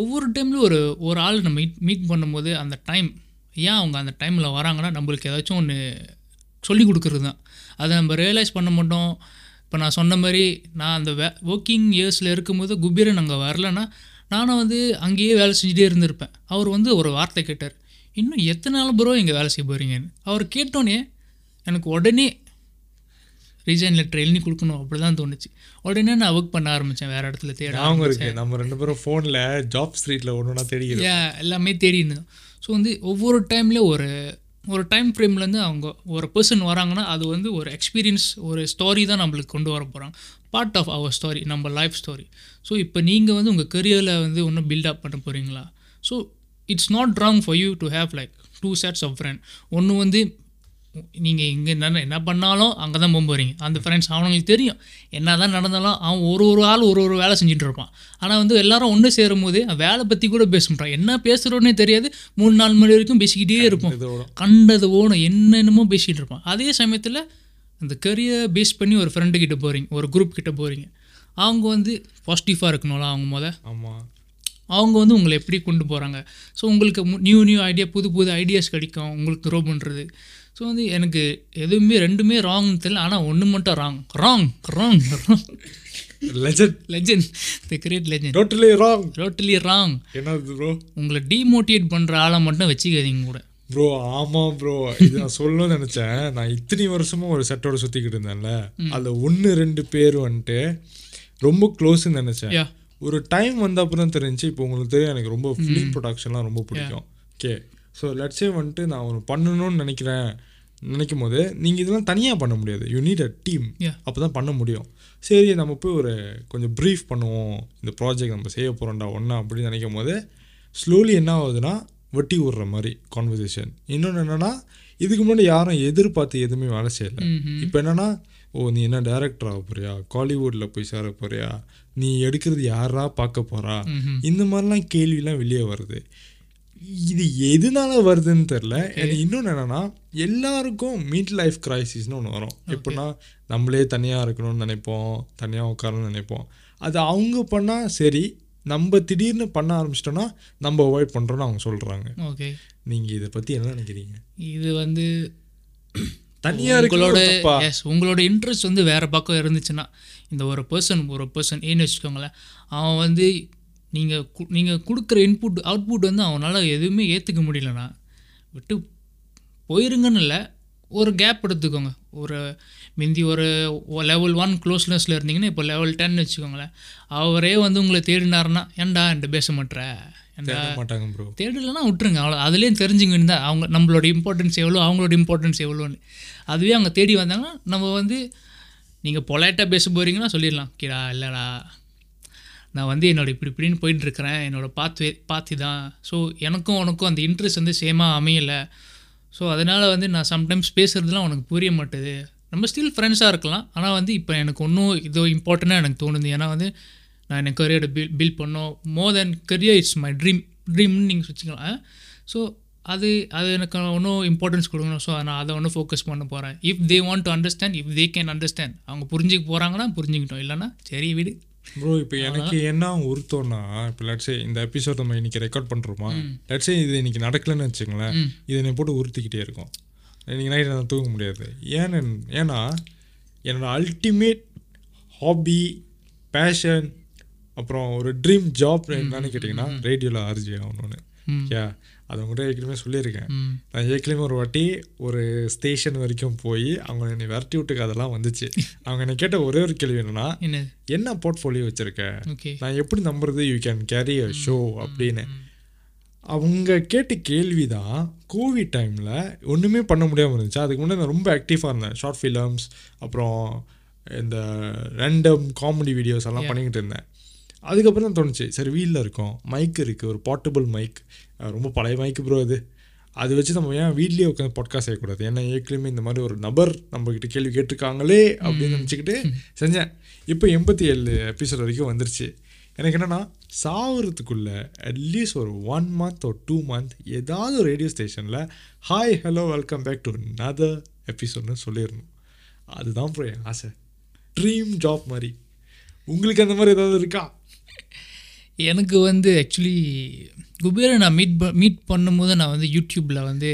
ஒவ்வொரு டைம்லையும் ஒரு ஒரு ஆள் நம்ம மீட் மீட் பண்ணும்போது அந்த டைம் ஏன் அவங்க அந்த டைமில் வராங்கன்னா நம்மளுக்கு ஏதாச்சும் ஒன்று சொல்லி கொடுக்குறது தான். அதை நம்ம ரியலைஸ் பண்ண மாட்டோம். இப்போ நான் சொன்ன மாதிரி நான் அந்த வே ஒர்க்கிங் இயர்ஸில் இருக்கும்போது குபீரன் அங்கே வரலன்னா நானும் வந்து அங்கேயே வேலை செஞ்சுட்டே இருந்திருப்பேன். அவர் வந்து ஒரு வார்த்தை கேட்டார் இன்னும் எத்தனை நாள் ப்ரோ இங்கே வேலை செய்ய போகிறீங்கன்னு அவர் கேட்டோன்னே எனக்கு உடனே ரீசைன் லெட்டர் எழுதி கொடுக்கணும். அப்படி தான் தோணுச்சு. உடனே நான் ஒர்க் பண்ண ஆரம்பித்தேன் வேறு இடத்துல தேட இருக்கு. நம்ம ரெண்டு பேரும் ஃபோனில் ஜாப் ஸ்ட்ரீட்டில் ஒன்று ஒன்றா Yeah, எல்லாமே தேடினோம் ஸோ வந்து ஒவ்வொரு டைம்லேயும் ஒரு ஒரு டைம் ஃப்ரேம்லேருந்து அவங்க ஒரு பர்சன் வராங்கன்னா அது வந்து ஒரு எக்ஸ்பீரியன்ஸ் ஒரு ஸ்டோரி தான் நம்மளுக்கு கொண்டு வர போகிறாங்க பார்ட் ஆஃப் அவர் ஸ்டோரி நம்ம லைஃப் ஸ்டோரி ஸோ இப்போ நீங்கள் வந்து உங்கள் கரியரில் வந்து ஒன்றும் பில்டப் பண்ண போகிறீங்களா so it's not wrong for you to have like two sets of friend ஒன்று வந்து நீங்கள் இங்கே என்ன என்ன பண்ணாலும் அங்கே தான் போக போகிறீங்க அந்த ஃப்ரெண்ட்ஸ் அவனுங்களுக்கு தெரியும். என்ன தான் நடந்தாலும் அவன் ஒரு ஒரு ஆள் ஒரு ஒரு வேலை செஞ்சுட்டு இருப்பான். ஆனால் வந்து எல்லாரும் ஒன்று சேரும் போது வேலை பற்றி கூட பேச மாட்டான் என்ன பேசுகிறோன்னே தெரியாது. மூணு நாலு மணி வரைக்கும் பேசிக்கிட்டே இருப்போம். கண்டது ஓணும் என்னென்னமோ பேசிகிட்டு இருப்பான் அதே சமயத்தில் அந்த கரியர் பேஸ் பண்ணி ஒரு ஃப்ரெண்டு கிட்ட போகிறீங்க ஒரு குரூப் கிட்ட போகிறீங்க அவங்க வந்து பாசிட்டிவாக இருக்கணும்ல அவங்க முத. ஆமாம் அவங்க வந்து உங்களை எப்படி கொண்டு போகிறாங்க ஸோ உங்களுக்கு நியூ நியூ ஐடியா புது புது ஐடியாஸ் கிடைக்கும். உங்களுக்கு க்ரோ பண்ணுறது ஸோ வந்து எனக்கு எதுவுமே ரெண்டுமே ராங்னு தெரியல. ஆனால் ஒன்று மட்டும் wrong wrong wrong wrong legend legend the great legend totally wrong totally wrong என்னது ப்ரோ உங்களை டீமோட்டிவேட் பண்ணுற ஆளை மட்டும் வச்சுக்காதீங்க கூட. ப்ரோ ஆமாம் ப்ரோ இது நான் சொல்லணும்னு நினச்சேன். நான் இத்தனை வருஷமும் ஒரு செட்டோட சுற்றிக்கிட்டு இருந்தேன்ல. அதில் ஒன்று ரெண்டு பேர் வந்துட்டு ரொம்ப க்ளோஸ்ன்னு நினச்சேன். ஒரு டைம் வந்த அப்புறம் தெரிஞ்சு இப்போ உங்களுக்கு தெரியும் எனக்கு ரொம்ப ஃபிலிம் ப்ரொடக்ஷன்லாம் ரொம்ப பிடிக்கும். ஓகே ஸோ லட்சே வந்துட்டு நான் ஒன்று பண்ணணும்னு நினைக்கிறேன். நினைக்கும் போது நீங்கள் இதெல்லாம் தனியாக பண்ண முடியாது. You need a team. அப்போ தான் பண்ண முடியும். சரி நம்ம போய் ஒரு கொஞ்சம் ப்ரீஃப் பண்ணுவோம். இந்த ப்ராஜெக்ட் நம்ம செய்ய போகிறோம்டா ஒன்றா அப்படின்னு நினைக்கும் போது ஸ்லோலி என்ன ஆகுதுன்னா வட்டி விடுற மாதிரி கான்வர்சேஷன் இன்னொன்று என்னென்னா இதுக்கு முன்னாடி யாரும் எதிர்பார்த்து எதுவுமே வேலை செய்யலை. இப்போ என்னன்னா ஓ நீ என்ன டைரக்டர் ஆக போறியா? காலிவுட்டில் போய் சேர போறியா? நீ எடுக்கிறது யாரா பார்க்க போறா? இந்த மாதிரிலாம் கேள்விலாம் வெளியே வருது. இது எதனால வருதுன்னு தெரில இன்னொன்று என்னன்னா எல்லாருக்கும் மீட் லைஃப் கிரைசிஸ்னு ஒன்று வரும் எப்படின்னா நம்மளே தனியாக இருக்கணும்னு நினைப்போம் தனியாக உட்காரணும்னு நினைப்போம். அது அவங்க பண்ணால் சரி நம்ம திடீர்னு பண்ண ஆரம்பிச்சிட்டோன்னா நம்ம அவாய்ட் பண்ணுறோன்னு அவங்க சொல்கிறாங்க ஓகே நீங்கள் இதை பற்றி என்ன நினைக்கிறீங்க? இது வந்து தனியாக உங்களோட எஸ் உங்களோட இன்ட்ரெஸ்ட் வந்து வேறு பக்கம் இருந்துச்சுன்னா இந்த ஒரு பர்சன் ஒரு பர்சன் ஏன்னு வச்சுக்கோங்களேன் அவன் வந்து நீங்கள் நீங்கள் கொடுக்குற இன்புட் அவுட்புட் வந்து அவனால் எதுவுமே ஏற்றுக்க முடியலண்ணா. விட்டு போயிருங்கன்னு இல்லை. ஒரு கேப் எடுத்துக்கோங்க. ஒரு மிந்தி ஒரு லெவல் ஒன் க்ளோஸ்னஸில் இருந்தீங்கன்னா இப்போ லெவல் டென் வச்சுக்கோங்களேன். அவரே வந்து உங்களை தேடினாருன்னா ஏன்டா என்கிட்ட பேச மாட்ற? ஏன்டா தேட மாட்டாங்க ப்ரோ தேடலைன்னா விட்டுருங்க. அவ்வளோ அதுலேயும் தெரிஞ்சுங்க தான். அவங்க நம்மளோட இம்பார்ட்டன்ஸ் எவ்வளோ அவங்களோட இம்பார்ட்டன்ஸ் எவ்வளோன்னு. அதுவே அவங்க தேடி வந்தாங்கன்னா நம்ம வந்து நீங்கள் பொலைட்டாக பேச போகிறீங்கன்னா சொல்லிடலாம். கீழா இல்லைடா. நான் வந்து என்னோட இப்படி இப்படின்னு போயிட்டுருக்கிறேன். என்னோட பாத்து பாத்தி தான். ஸோ எனக்கும் உனக்கும் அந்த இன்ட்ரெஸ்ட் வந்து சேமாக அமையலை. ஸோ அதனால் வந்து நான் சம்டைம்ஸ் பேசுகிறதுலாம் உனக்கு புரிய மாட்டேது. நம்ம ஸ்டில் ஃப்ரெண்ட்ஸாக இருக்கலாம். ஆனால் வந்து இப்போ எனக்கு ஒன்றும் இதோ இம்பார்ட்டண்ட்டாக எனக்கு தோணுது. ஏன்னா வந்து நான் என் கரியரை பில் பில்ட் பண்ணோம். More than career it's my dream ட்ரீம்னு நீங்கள் வச்சுக்கலாம் ஸோ அது அது எனக்கு ஒன்றும் இம்பார்ட்டன்ஸ் கொடுக்கணும். ஸோ நான் அதை ஒன்றும் ஃபோக்கஸ் பண்ண போகிறேன் if they want to understand if they can understand அவங்க புரிஞ்சுக்க போகிறாங்கன்னா புரிஞ்சுக்கிட்டோம். இல்லைன்னா சரி விடு. ப்ரோ இப்போ எனக்கு என்ன உறுத்தோம்னா இப்போ லட்சே இந்த எபிசோட் நம்ம இன்னைக்கு ரெக்கார்ட் பண்ணுறோமா லட்சே இது இன்னைக்கு நடக்கலைன்னு வச்சுங்களேன் இது என்னை போட்டு உறுத்திக்கிட்டே இருக்கும். இன்னைக்கு நைட் நான் தூங்க முடியாது. ஏன்னு ஏன்னா என்னோட அல்டிமேட் ஹாபி பேஷன் அப்புறம் ஒரு ட்ரீம் ஜாப் என்னன்னு கேட்டிங்கன்னா ரேடியோவில் ஆர்ஜி ஆகணும்னு. யா அதை உங்கள்கிட்ட ஏற்கனவே சொல்லியிருக்கேன். நான் ஏற்கனவே ஒரு வாட்டி ஒரு ஸ்டேஷன் வரைக்கும் போய் அவங்க என்னை விரட்டி விட்டுக்கு அதெல்லாம் வந்துச்சு. அவங்க என்னை கேட்ட ஒரே ஒரு கேள்வி என்னன்னா என்ன போர்ட்ஃபோலியோ வச்சிருக்க? நான் எப்படி நம்புறது? You can carry a show அப்படின்னு. அவங்க கேட்ட கேள்வி தான் கோவிட் டைமில் ஒன்றுமே பண்ண முடியாமல் இருந்துச்சு. அதுக்கு முன்னாடி நான் ரொம்ப ஆக்டிவாக இருந்தேன். ஷார்ட் ஃபிலிம்ஸ் அப்புறம் இந்த ரேண்டம் காமெடி வீடியோஸ் எல்லாம் பண்ணிக்கிட்டு இருந்தேன். அதுக்கப்புறம் தான் தோணுச்சு. சரி வீலில் இருக்கோம். மைக் இருக்குது ஒரு போர்ட்டபிள் மைக் ரொம்ப பழைய மைக் ப்ரோ அது அது வச்சு நம்ம ஏன் வீட்லேயே உட்காந்து பாட்காஸ்ட் செய்யக்கூடாது? ஏன்னா ஏற்கனவே இந்த மாதிரி ஒரு நபர் நம்மக்கிட்ட கேள்வி கேட்டிருக்காங்களே அப்படின்னு நினச்சிக்கிட்டு செஞ்சேன். இப்போ எண்பத்தி ஏழு எபிசோட் வரைக்கும் வந்துருச்சு. எனக்கு என்னென்னா சாவறதுக்குள்ள அட்லீஸ்ட் ஒரு ஒன் மந்த் ஒரு டூ மந்த் ஏதாவது ஒரு ரேடியோ ஸ்டேஷனில் hi hello welcome back to another எபிசோட்னு சொல்லிடணும். அதுதான் ப்ரோ என் ஆசை. ட்ரீம் ஜாப் மாதிரி. உங்களுக்கு அந்த மாதிரி ஏதாவது இருக்கா? எனக்கு வந்து ஆக்சுவலி குபேரை நான் மீட் மீட் பண்ணும்போது நான் வந்து யூடியூப்பில் வந்து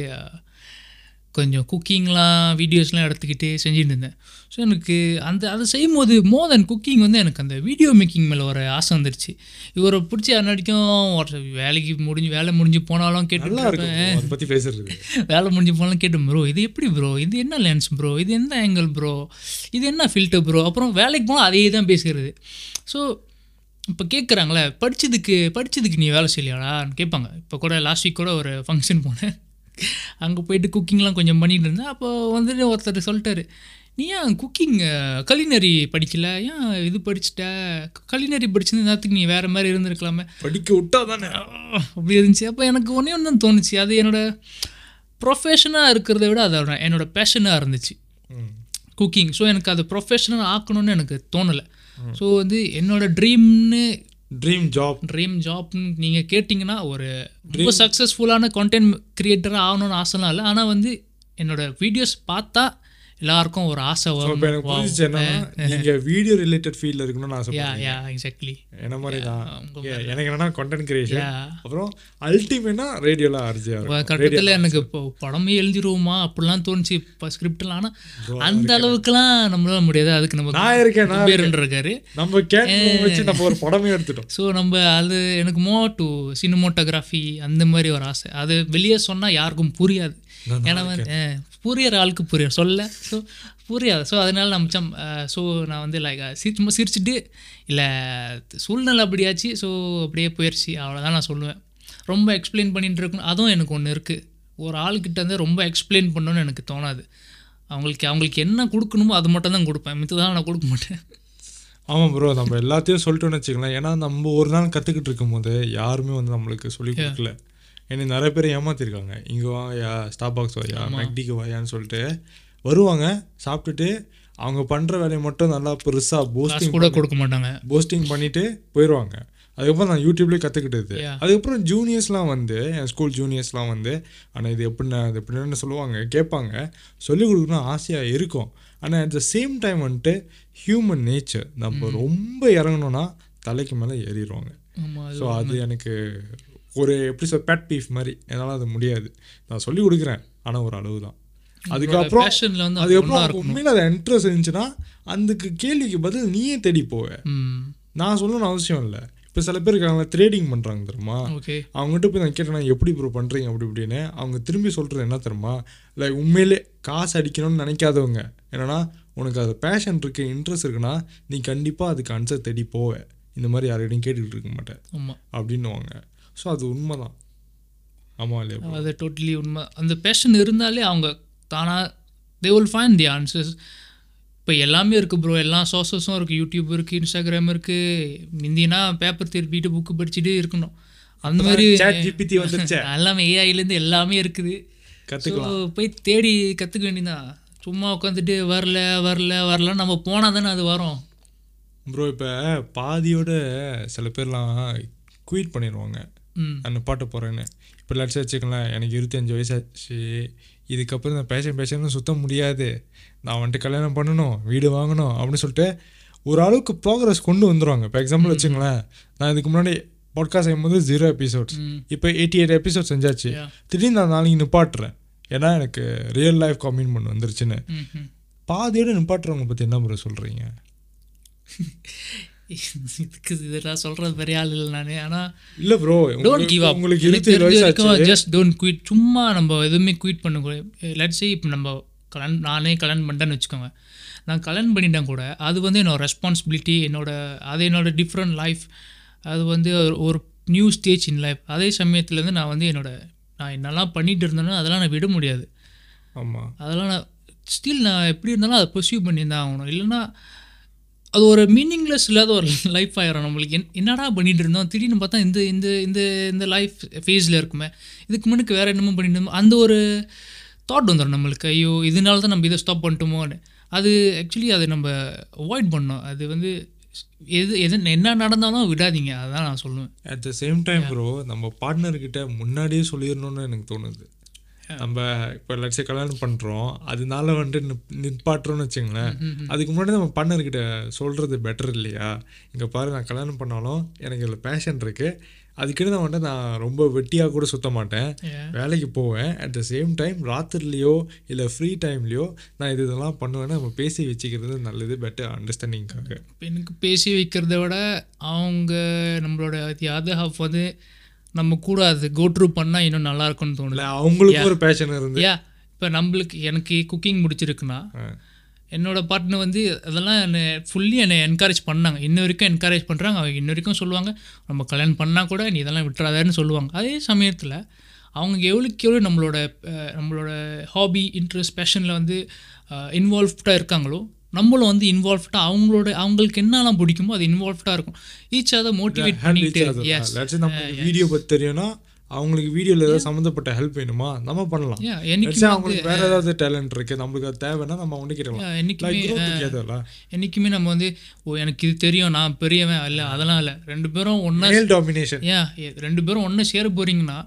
கொஞ்சம் குக்கிங்லாம் வீடியோஸ்லாம் எடுத்துக்கிட்டு செஞ்சுட்டு இருந்தேன் ஸோ எனக்கு அந்த அதை செய்யும்போது மோர் தென் குக்கிங் வந்து எனக்கு அந்த வீடியோ மேக்கிங் மேலே ஒரு ஆசை வந்துருச்சு. இவரை பிடிச்சி அன்னடிக்கும் ஒரு வேலைக்கு முடிஞ்சு வேலை முடிஞ்சு போனாலும் கேட்டு பத்தி பேசுறது வேலை முடிஞ்சு போனாலும் கேட்டேன் ப்ரோ இது எப்படி ப்ரோ இது என்ன லென்ஸ் ப்ரோ இது எந்த ஆங்கிள் ப்ரோ இது என்ன ஃபில்டர் ப்ரோ அப்புறம் வேலைக்கு போனால் அதே தான் பேசுகிறது ஸோ இப்போ கேட்குறாங்களே படிச்சதுக்கு படிச்சதுக்கு நீ வேலை செய்யலையாடான்னு கேட்பாங்க. இப்போ கூட லாஸ்ட் வீக் கூட ஒரு ஃபங்க்ஷன் போனேன். அங்கே போயிட்டு குக்கிங்லாம் கொஞ்சம் பண்ணிட்டு இருந்தேன். அப்போ வந்துட்டு ஒருத்தர் சொல்லிட்டாரு நீ ஏன் குக்கிங் கலினரி படிக்கல? ஏன் இது படிச்சிட்ட? கலினரி படிச்சிருந்த நேரத்துக்கு நீ வேறு மாதிரி இருந்திருக்கலாமே. படிக்க விட்டா தானே அப்படி இருந்துச்சு. அப்போ எனக்கு ஒன்றே ஒன்று தான் தோணுச்சு. அது என்னோட ப்ரொஃபஷனாக இருக்கிறத விட அதோட என்னோட பேஷனாக இருந்துச்சு. குக்கிங் ஸோ எனக்கு அது ப்ரொஃபஷனல் ஆக்கணும்னு எனக்கு தோணலை. ஸோ வந்து என்னோட ட்ரீம்னு ட்ரீம் ஜாப் ட்ரீம் ஜாப்னு நீங்கள் கேட்டிங்கன்னா ஒரு ரொம்ப சக்ஸஸ்ஃபுல்லான கண்டென்ட் கிரியேட்டராக ஆகணும்னு ஆசைலாம் இல்லை. ஆனால் வந்து என்னோட வீடியோஸ் பார்த்தா எல்லாருக்கும் ஒரு ஆசை வரும். எனக்கு புரிஞ்சிச்சு என்னன்னா நீங்க வீடியோ ரிலேட்டட் ஃபீல்ட்ல இருக்கணும்னு ஆசை யா யா எக்ஸாக்ட்லி என்ன மாதிரி தான்? எனக்கு என்னன்னா கண்டென்ட் கிரியேஷன் அப்புறம் அல்டிமேட்டா ரேடியோல இருக்கும். கட்டத்தில் எனக்கு இப்போ படமே எழுதிருவோமா? அப்படிலாம் தோணுச்சு. இப்போ ஸ்கிரிப்ட்லாம் ஆனால் அந்த அளவுக்குலாம் நம்மளால முடியாது. அதுக்கு நம்ம நான் இருக்கேன் நான் இருக்காரு. நம்ம கேட்டு வச்சு நம்ம ஒரு படமே எடுத்துட்டோம். ஸோ நம்ம அது எனக்கு மோ டு சினிமோட்டோகிராஃபி அந்த மாதிரி ஒரு ஆசை. அது வெளியே சொன்னால் யாருக்கும் புரியாது. ஏன்னா வந்து புரியற ஆளுக்கு புரியும் சொல்ல. ஸோ புரியாது. ஸோ அதனால நான் மிச்சம் ஸோ நான் வந்து லைக் சும்மா சிரிச்சுட்டு இல்லை சூழ்நிலை அப்படியாச்சு. ஸோ அப்படியே போயிடுச்சு அவ்வளோதான் நான் சொல்லுவேன். ரொம்ப எக்ஸ்பிளைன் பண்ணிட்டு இருக்கணும். அதுவும் எனக்கு ஒன்று இருக்குது ஒரு ஆள்கிட்ட வந்து ரொம்ப எக்ஸ்பிளைன் பண்ணணும்னு எனக்கு தோணாது. அவங்களுக்கு அவங்களுக்கு என்ன கொடுக்கணுமோ அது மட்டும் தான் கொடுப்பேன். மித்ததான் நான் கொடுக்க மாட்டேன். ஆமாம் ப்ரோ நம்ம எல்லாத்தையும் சொல்லிட்டோம்னு வச்சுக்கலாம் ஏன்னா நம்ம ஒரு நாள் கற்றுக்கிட்டு இருக்கும்போது யாருமே வந்து நம்மளுக்கு சொல்லி கொடுக்கல. என்னை நிறைய பேர் ஏமாத்திருக்காங்க. இங்கே வாயா ஸ்டாப் பாக்ஸ் வாயா மெக்டிக்கு வாயான்னு சொல்லிட்டு வருவாங்க சாப்பிட்டுட்டு அவங்க பண்ணுற வேலையை மட்டும் நல்லா பெருசாக போஸ்டிங் கூட கொடுக்க மாட்டாங்க. போஸ்டிங் பண்ணிட்டு போயிடுவாங்க அதுக்கப்புறம் நான் யூடியூப்லேயே கற்றுக்கிட்டது. அதுக்கப்புறம் ஜூனியர்ஸ்லாம் வந்து என் ஸ்கூல் ஜூனியர்ஸ்லாம் வந்து ஆனால் இது எப்படின்னா இது எப்படின்னு சொல்லுவாங்க கேட்பாங்க. சொல்லிக் கொடுக்கணும் ஆசையாக இருக்கும். ஆனால் அட் த சேம் டைம் வந்துட்டு ஹியூமன் நேச்சர் நம்ம ரொம்ப இறங்கணும்னா தலைக்கு மேலே ஏறிடுவாங்க. ஸோ அது எனக்கு ஒரு எப்படி சொல் பேட் பீஃப் மாதிரி. என்னால் அது முடியாது. நான் சொல்லி கொடுக்குறேன். ஆனால் ஒரு அளவு தான். அதுக்கப்புறம் அதுக்கப்புறம் உண்மையில அது இன்ட்ரெஸ்ட் இருந்துச்சுன்னா அதுக்கு கேள்விக்கு பதில் நீயே தேடி போவ. நான் சொல்லணும்னு அவசியம் இல்லை. இப்போ சில பேர் இருக்காங்க ட்ரேடிங் பண்ணுறாங்க தெரியுமா? அவங்ககிட்ட போய் நான் கேட்டேன் எப்படி ப்ரோ பண்ணுறீங்க அப்படி இப்படின்னு. அவங்க திரும்பி சொல்கிறது என்ன தெரியுமா? லைக் உண்மையிலே காசு அடிக்கணும்னு நினைக்காதவங்க. என்னன்னா உனக்கு அது பேஷன் இருக்கு இன்ட்ரெஸ்ட் இருக்குன்னா நீ கண்டிப்பாக அதுக்கு ஆன்சர் தேடி போவ. இந்த மாதிரி யார்கிட்டையும் கேட்டுக்கிட்டு இருக்க மாட்டேன் ஆமாம் அப்படின்னுவாங்க. ஸோ அது உண்மைதான். ஆமாம் இல்லையா bro? அது டோட்டலி உண்மை. அந்த பேஷன் இருந்தாலே அவங்க தானாக they will find the answers இப்போ எல்லாமே இருக்குது ப்ரோ எல்லா சோர்ஸஸும் இருக்குது யூடியூப் இருக்குது இன்ஸ்டாகிராம் இருக்குது முந்தினா பேப்பர் திருப்பிட்டு புக்கு படிச்சுட்டு இருக்கணும். அந்த மாதிரி வந்துருச்சே. எல்லாமே ஏஐலேருந்து எல்லாமே இருக்குது. கத்துக்கலாம். So, போய் தேடி கற்றுக்க வேண்டியதான் சும்மா உட்காந்துட்டு வரல வரல வரல நம்ம போனால் தானே அது வரும். ப்ரோ இப்போ பாதியோட சில பேர்லாம் குயிட் பண்ணிடுவாங்க நான் பாட்ட போகிறேன்னு இப்போ லட்சம் வச்சுக்கலாம் எனக்கு இருபத்தஞ்சி வயசாச்சு இதுக்கப்புறம் நான் பேஷன் பேஷன்னு சுத்த முடியாது. நான் வந்துட்டு கல்யாணம் பண்ணணும் வீடு வாங்கணும் அப்படின்னு சொல்லிட்டு ஒரு அளவுக்கு ப்ராக்ரஸ் கொண்டு வந்துருவாங்க. இப்போ எக்ஸாம்பிள் வச்சுங்களேன் நான் இதுக்கு முன்னாடி பாட்காஸ்ட் செய்யும்போது ஜீரோ எபிசோட்ஸ் இப்போ எயிட்டி எயிட் எபிசோட் செஞ்சாச்சு. திடீர்னு நான் நாளைக்கு நிப்பாட்டுறேன். ஏன்னா எனக்கு ரியல் லைஃப் கமிட்மெண்ட் வந்துருச்சுன்னு. பாதியோட நிப்பாட்டுறவங்க பற்றி என்ன ப்ரோ சொல்கிறீங்க இதுக்கு இதெல்லாம் சொல்கிறது பெரிய ஆள் இல்லை நான். ஆனால் இல்லை ப்ரோ டோன்ட் கிவ் அப் உங்களுக்கு இருபத்தி ஜஸ்ட் டோன்ட் குயிட் சும்மா நம்ம எதுவுமே குயிட் பண்ணக்கூடாது. லெட்ஸ் இப்போ நம்ம கல்யாணம் நானே கல்யாணம் பண்ணிட்டேன்னு வச்சுக்கோங்க. நான் கல்யாணம் பண்ணிட்டேன் கூட அது வந்து என்னோட ரெஸ்பான்சிபிலிட்டி என்னோட அது என்னோட டிஃப்ரெண்ட் லைஃப் அது வந்து ஒரு- நியூ ஸ்டேஜ் இன் லைஃப் அதே சமயத்துலேருந்து நான் வந்து என்னோட நான் என்னெல்லாம் பண்ணிட்டு இருந்தேனோ அதெல்லாம் நான் விட முடியாது. ஆமாம் அதெல்லாம் நான் ஸ்டில் நான் எப்படி இருந்தாலும் அதை பர்சியூ பண்ணியிருந்தான் ஆகணும். இல்லைன்னா அது ஒரு மீனிங்லெஸ் இல்லாத ஒரு லைஃப் ஆயிரும் நம்மளுக்கு. என் என்னடா பண்ணிட்டு இருந்தோம்? திடீர்னு பார்த்தா இந்த இந்த இந்த இந்த லைஃப் ஃபேஸில் இருக்குமே. இதுக்கு முன்னுக்கு வேறு என்னமோ பண்ணிட்டு இருந்தோம். அந்த ஒரு தாட் வந்துடும் நம்மளுக்கு. ஐயோ இதனால தான் நம்ம இதை ஸ்டாப் பண்ணிட்டோமோன்னு. அது ஆக்சுவலி அதை நம்ம அவாய்ட் பண்ணோம். அது வந்து எது எது என்ன நடந்தாலும் விடாதீங்க. அதான் நான் சொல்லுவேன். At the same time bro நம்ம பார்ட்னர்கிட்ட முன்னாடியே சொல்லிடணும்னு எனக்கு தோணுது. நம்ம இப்போ லட்ச கல்யாணம் பண்ணுறோம் அதனால வந்துட்டு நிப் நிப்பாட்டுறோம்னு வச்சுங்களேன் அதுக்கு முன்னாடி நம்ம பார்ட்னர்கிட்ட சொல்கிறது பெட்டர் இல்லையா? இங்கே பாரு நான் கல்யாணம் பண்ணாலும் எனக்கு இதில் பேஷன் இருக்குது அதுக்குன்னு நான் வந்துட்டு நான் ரொம்ப வெட்டியாக கூட சுத்த மாட்டேன். வேலைக்கு போவேன். அட் த சேம் டைம் ராத்திரிலையோ இல்லை ஃப்ரீ டைம்லையோ நான் இது இதெல்லாம் பண்ணுவேன்னா நம்ம பேசி வச்சுக்கிறது நல்லது பெட்டர் அண்டர்ஸ்டாண்டிங்காக இப்ப எனக்கு பேசி வைக்கிறத விட அவங்க நம்மளோட அதர் ஹாஃப் வந்து நம்ம கூட அது கோ த்ரூ பண்ணால் இன்னும் நல்லா இருக்கும்னு தோணுது. இல்லை அவங்களுக்கு ஒரு பேஷன் இருந்து. யா இப்போ நம்மளுக்கு எனக்கு குக்கிங் முடிச்சிருக்குன்னா. என்னோட பார்ட்னர் வந்து அதெல்லாம் என்னை ஃபுல்லி என்னை என்கரேஜ் பண்ணாங்க. இன்ன வரைக்கும் என்கரேஜ் பண்ணுறாங்க அவங்க இன்ன வரைக்கும் சொல்லுவாங்க நம்ம கல்யாணம் பண்ணால் கூட நீ இதெல்லாம் விட்டுறாதன்னு சொல்லுவாங்க. அதே சமயத்தில் அவங்க எவ்வளோக்கு எவ்வளோ நம்மளோட நம்மளோட ஹாபி இன்ட்ரெஸ்ட் பேஷனில் வந்து இன்வால்வ்டாக இருக்காங்களோ நம்மளும் வந்து இன்வால்வ்டாக அவங்களோட அவங்களுக்கு என்னெல்லாம் பிடிக்குமோ அது இன்வால்வ்டாக இருக்கும். ஈச் அதை மோட்டிவேட் பண்ணிட்டு வீடியோ பற்றி தெரியும்னா அவங்களுக்கு வீடியோவில் ஏதாவது சம்மந்தப்பட்ட ஹெல்ப் வேணுமா? நம்ம பண்ணலாம். என்னைக்குமே say அவங்களுக்கு வேற ஏதாவது டேலண்ட் இருக்கு நம்மளுக்கு அது தேவைன்னா நம்ம Yeah, கேட்கலாம். என்னைக்குமே என்றைக்குமே நம்ம வந்து ஓ எனக்கு இது தெரியும் நான் பெரியவன் இல்லை அதெல்லாம் இல்லை. ரெண்டு பேரும் ஒன்றா டாமினேஷன் ஏன் ரெண்டு பேரும் ஒன்றா சேர போறீங்கன்னா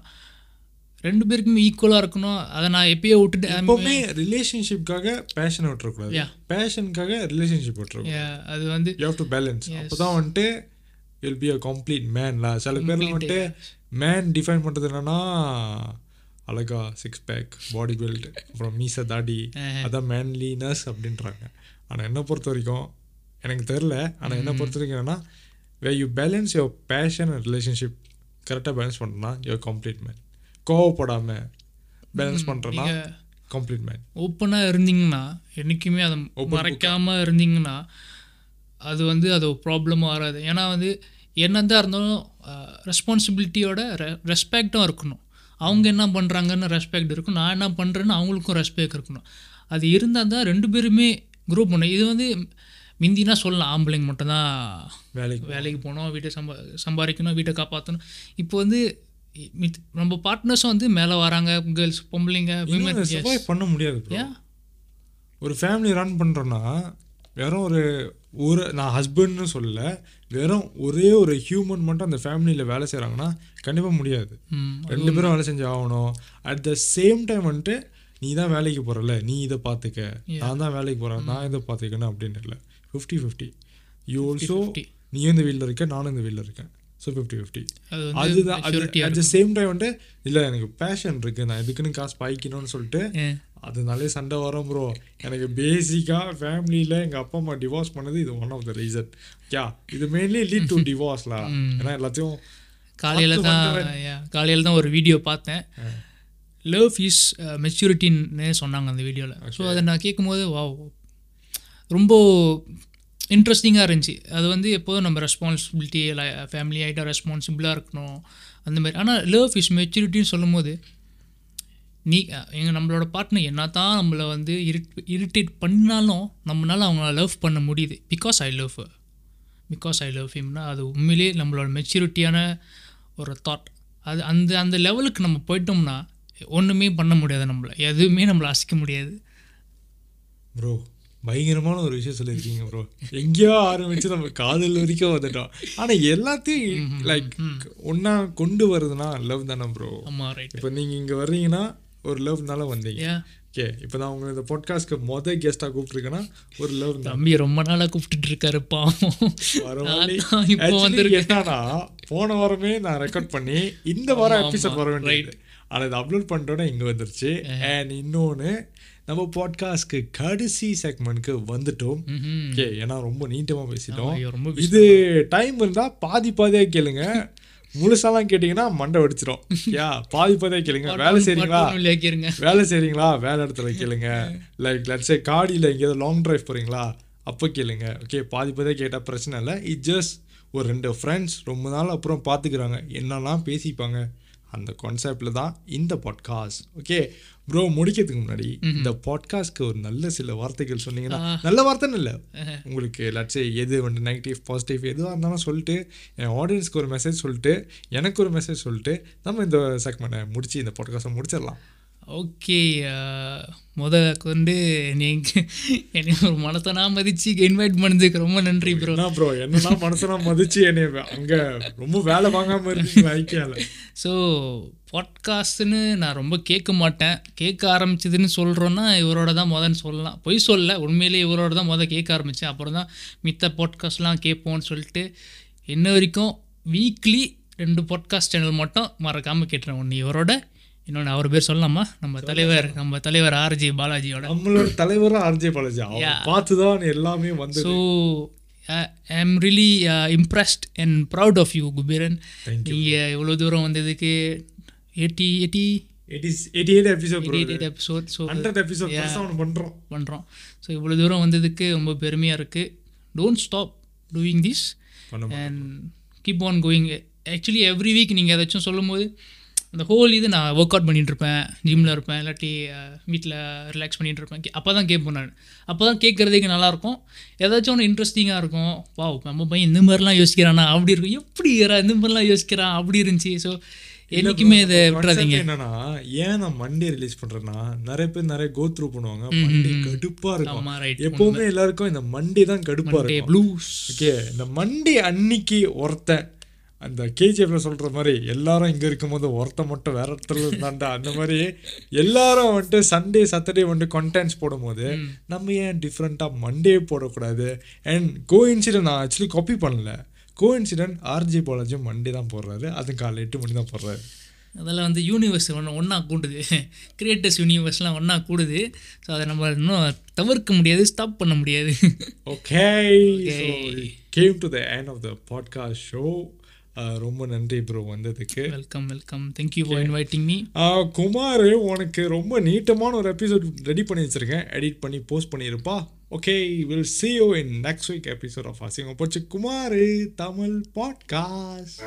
ரெண்டு பேருக்குமே ஈக்குவலாக இருக்கணும். அதை நான் எப்பயோ விட்டுட்டு எப்பவுமே ரிலேஷன்ஷிப்காக பேஷனை விட்டுறக்கூடாது. பேஷனுக்காக ரிலேஷன்ஷிப் Yeah, அது வந்து யூ ஹவ் டு பேலன்ஸ் அப்பதான் வந்துட்டு வில் பி அ கம்ப்ளீட் மேன்ல சில பேர்ல வந்துட்டு மேன் டிஃபைன் பண்றது என்னன்னா அழகா சிக்ஸ் பேக் பாடி பில்ட் அப்புறம் மீச தாடி அதான் மேன்லினஸ் அப்படின்றாங்க. ஆனா என்ன பொறுத்த வரைக்கும் எனக்கு தெரில ஆனா என்ன பொறுத்த வரைக்கும் என்னன்னா way you balance your passion and relationship கரெக்டாக பேலன்ஸ் பண்ணனா யுவர் கம்ப்ளீட் மேன் கோவப்படாம பேலன்ஸ் பண்றேன்னா கம்ப்ளீட் மேன் ஓப்பனாக இருந்தீங்கன்னா என்றைக்குமே அதை மறைக்காமல் இருந்தீங்கன்னா அது வந்து அது ப்ராப்ளமாக வராது. ஏன்னா வந்து என்னதான் இருந்தாலும் ரெஸ்பான்சிபிலிட்டியோட ரெஸ்பெக்டும் இருக்கணும். அவங்க என்ன பண்ணுறாங்கன்னு ரெஸ்பெக்ட் இருக்கும் நான் என்ன பண்ணுறேன்னு அவங்களுக்கும் ரெஸ்பெக்ட் இருக்கணும். அது இருந்தால் தான் ரெண்டு பேருமே குரூப் பண்ணும் இது வந்து மிந்தினா சொல்லலாம். ஆம்பளைங்க மட்டும்தான் வேலைக்கு வேலைக்கு போகணும் வீட்டை சம்பா சம்பாதிக்கணும் வீட்டை காப்பாற்றணும். இப்போ வந்து நம்ம பார்ட்னர்ஸும் வந்து மேலே வராங்க கேர்ள்ஸ் பொம்பளைங்க சர்வைவ் பண்ண முடியாது. ஒரு ஃபேமிலி ரன் பண்ணுறோன்னா வெறும் ஒரு ஒரு நான் ஹஸ்பண்ட்னு சொல்லல வெறும் ஒரே ஒரு ஹியூமன் மட்டும் அந்த ஃபேமிலியில் வேலை செய்கிறாங்கன்னா கண்டிப்பாக முடியாது. ரெண்டு பேரும் வேலை செஞ்சு ஆகணும். அட் த சேம் டைம் வந்துட்டு நீ தான் வேலைக்கு போகிறல நீ இதை பார்த்துக்க நான் தான் வேலைக்கு போகிறேன் நான் இதை பார்த்துக்கணும் அப்படின்னு இல்லை. ஃபிஃப்டி ஃபிஃப்டி யூ ஆல்சோ நீயும் இந்த வீட்டில் இருக்க நானும் இந்த வீட்டில் இருக்கேன். ஸோ ஃபிஃப்டி ஃபிஃப்டி அதுதான் அது அட் த சேம் டைம் வந்துட்டு இல்லை எனக்கு பேஷன் இருக்குது நான் இதுக்குன்னு காசு பாய்க்கணும்னு சொல்லிட்டு அதனாலே சண்டை வரும் ப்ரோ எனக்கு பேசிக்காக ஃபேமிலியில் எங்கள் அப்பா அம்மா டிவோர்ஸ் பண்ணது இது one of the reason yeah இது மெயின்லி லீட் டு டிவோர்ஸ்லாம் ஏன்னா எல்லாத்தையும் காலையில் தான் காலையில் தான் ஒரு வீடியோ பார்த்தேன். லவ் இஸ் மெச்சூரிட்டின்னு சொன்னாங்க அந்த வீடியோவில் ஸோ அதை நான் கேட்கும்போது வாவ். ரொம்ப இன்ட்ரெஸ்டிங்காக இருந்துச்சு. அது வந்து எப்போதும் நம்ம ரெஸ்பான்சிபிலிட்டி ஃபேமிலி ஆகிட்டா ரெஸ்பான்சிபிளாக இருக்கணும். அந்த மாதிரி. ஆனால் லவ் இஸ் மெச்சூரிட்டின்னு சொல்லும்போது நீ எங்கள் நம்மளோட பார்ட்னர் என்ன தான் நம்மளை வந்து இரிட் இரிட்டேட் பண்ணாலும் நம்மளால் அவங்கள லவ் பண்ண முடியுது. Because I love because I love ஹிம்னா அது உண்மையிலேயே நம்மளோட மெச்சூரிட்டியான ஒரு தாட் அது அந்த அந்த லெவலுக்கு நம்ம போயிட்டோம்னா ஒன்றுமே பண்ண முடியாது நம்மளை. எதுவுமே நம்மளை அசைக்க முடியாது. ப்ரோ பயங்கரமான ஒரு விஷயம் சொல்லியிருக்கீங்க ப்ரோ எங்கேயோ ஆரம்பிச்சு நம்ம காதல் வரைக்கும் வந்துட்டோம். ஆனால் எல்லாத்தையும் லைக் ஒன்றா கொண்டு வருதுன்னா லவ் தானே ப்ரோ இப்போ நீங்கள் இங்கே வர்றீங்கன்னா ஒரு லவ்னால வந்தீங்க. ஓகே இப்போ நான் உங்களை இந்த பாட்காஸ்ட்க்கு மொதல் கெஸ்ட்டாக கூப்பிட்ருக்கேன்னா ஒரு லவ் தம்பி ரொம்ப நாளாக கூப்பிட்டுட்டு இருக்காரு பாவம். என்னன்னா போன வாரமே நான் ரெக்கார்ட் பண்ணி இந்த வாரம் எபிசோட் வர வேண்டியது. ஆனால் இதை அப்லோட் பண்ணிட்டோன்னே இங்கே வந்துருச்சு. அண்ட் இன்னொன்று நம்ம பாட்காஸ்ட்க்கு கடைசி செக்மெண்ட்க்கு வந்துட்டோம். ஓகே ஏன்னா ரொம்ப நீட்டமாக பேசிட்டோம். இது டைம் இருந்தால் பாதி பாதியாக கேளுங்க. முழுசாலாம் கேட்டிங்கன்னா மண்டை வெடிச்சிடும் யா பாதி பாதியாக கேளுங்க. வேலை செய்றீங்களா? வேலை செய்றீங்களா? வேலை இடத்துல கேளுங்க. லைக் லட்சே காடியில் எங்கேயாவது லாங் டிரைவ் போகிறீங்களா அப்போ கேளுங்க. ஓகே பாதி பாதியாக கேட்டால் பிரச்சனை இல்லை. இட் ஜஸ்ட் ஒரு ரெண்டு ஃப்ரெண்ட்ஸ் ரொம்ப நாள் அப்புறம் பார்த்துக்கிறாங்க என்னெல்லாம் பேசிப்பாங்க? அந்த கான்செப்டில் தான் இந்த பாட்காஸ்ட் ஓகே ப்ரோ முடிக்கிறதுக்கு முன்னாடி இந்த பாட்காஸ்ட்க்கு ஒரு நல்ல சில வார்த்தைகள் சொன்னீங்கன்னா நல்ல வார்த்தைன்னு இல்லை. உங்களுக்கு லட்சே எது வந்து நெகட்டிவ் பாசிட்டிவ் எதுவாக இருந்தாலும் சொல்லிட்டு என் ஆடியன்ஸ்க்கு ஒரு மெசேஜ் சொல்லிட்டு எனக்கு ஒரு மெசேஜ் சொல்லிட்டு நம்ம இந்த செக்மெண்ட்டை முடிச்சு இந்த பாட்காஸ்ட்டை முடிச்சிடலாம். ஓகே முத கொண்டு நீங்கள் என்னை ஒரு மனத்தனா மதிச்சு இன்வைட் பண்ணதுக்கு ரொம்ப நன்றி ப்ரோ என்ன ப்ரோ என்னன்னா மனசனா மதிச்சு என்னை அங்க ரொம்ப வேலை வாங்காம இருக்கீங்க ஐக்கியால ஸோ பாட்காஸ்ட்னு நான் ரொம்ப கேட்க மாட்டேன். கேட்க ஆரம்பிச்சதுன்னு சொல்கிறோன்னா இவரோட தான் முதன்னு சொல்லலாம். பொய் சொல்ல உண்மையிலேயே இவரோட தான் முத கேட்க ஆரம்பித்தேன் அப்புறம் தான் மித்த பாட்காஸ்ட்லாம் கேட்போம்னு சொல்லிட்டு இன்ன வரைக்கும் வீக்லி ரெண்டு பாட்காஸ்ட் சேனல் மட்டும் மறக்காமல் கேட்டுறேன் ஒன்று இவரோட இன்னொன்று அவர் பேர் சொல்லலாமா? நம்ம தலைவர் நம்ம தலைவர் ஆர்ஜி பாலாஜியோட. நம்மளோட தலைவரா ஆர்ஜே பாலாஜி. பார்த்து தான் எல்லாமே வந்து so I am really impressed and proud of you Kubeeran. நீங்கள் இவ்வளோ தூரம் வந்ததுக்கு எயிட்டி எயிட்டி பண்ணுறோம் ஸோ இவ்வளோ தூரம் வந்ததுக்கு ரொம்ப பெருமையாக இருக்குது don't stop doing this and keep on going actually every week நீங்கள் ஏதாச்சும் சொல்லும்போது அந்த ஹோல் இது நான் ஒர்க் அவுட் பண்ணிட்டு இருப்பேன் ஜிம்மில் இருப்பேன் இல்லாட்டி வீட்டில் ரிலாக்ஸ் பண்ணிட்டு இருப்பேன் அப்போ தான் கேட்பேன் நான். அப்போ தான் கேட்குறதுக்கு நல்லாயிருக்கும். ஏதாச்சும் ஒன்று இன்ட்ரெஸ்டிங்காக இருக்கும். வாவ் நம்ம பையன் இந்த மாதிரிலாம் யோசிக்கிறானா? அப்படி இருக்கும். எப்படி ஏறா இந்த மாதிரிலாம் யோசிக்கிறான்? அப்படி இருந்துச்சு. ஸோ என்றைக்குமே இதை விட்டுறாதீங்க. என்னன்னா ஏன் நான் மண்டே ரிலீஸ் பண்றேன்னா நிறைய பேர் நிறைய கோ த்ரூ பண்ணுவாங்க. மண்டே கடுப்பா இருக்கும். எப்பவுமே எல்லாருக்கும் இந்த மண்டே தான் கடுப்பா இருக்கும். ப்ளூஸ் ஓகே இந்த மண்டே அன்னைக்கு ஒருத்தன் அந்த கேஜிஎஃப்ல சொல்ற மாதிரி எல்லாரும் இங்க இருக்கும்போது ஒருத்தன் மட்டும் வேற இடத்துல இருந்தாண்டா அந்த மாதிரி எல்லாரும் வந்துட்டு சண்டே சாட்டர்டே வந்துட்டு கண்டென்ட்ஸ் போடும்போது நம்ம ஏன் டிஃப்ரெண்டா மண்டே போடக்கூடாது? அண்ட் கோ இன்சிடென்ட் நான் ஆக்சுவலி காப்பி பண்ணல. கோ இன்சிடென்ட் ஆர்ஜி பாலாஜியும் மண்டே தான் போடுறாரு. அது காலை எட்டு மணி தான் போடுறாரு. அதெல்லாம் வந்து யூனிவர்ஸ் ஒன்று ஒன்றா கூடுது. கிரியேட்டர்ஸ் யூனிவர்ஸ்லாம் ஒன்றா கூடுது. ஸோ அதை நம்ம இன்னும் தவிர்க்க முடியாது ஸ்டாப் பண்ண முடியாது. Okay came to the end of the podcast show ரொம்ப நன்றி ப்ரோ வந்ததுக்கு. Welcome welcome thank you for inviting me Kumar உனக்கு ரொம்ப நீட்டமான ஒரு எபிசோட் ரெடி பண்ணி வச்சிருக்கேன். எடிட் பண்ணி post பண்ணியிருப்பா okay will see you in next week episode of அசிங்கம் போச்சு குமார் தமிழ் பாட்காஸ்ட்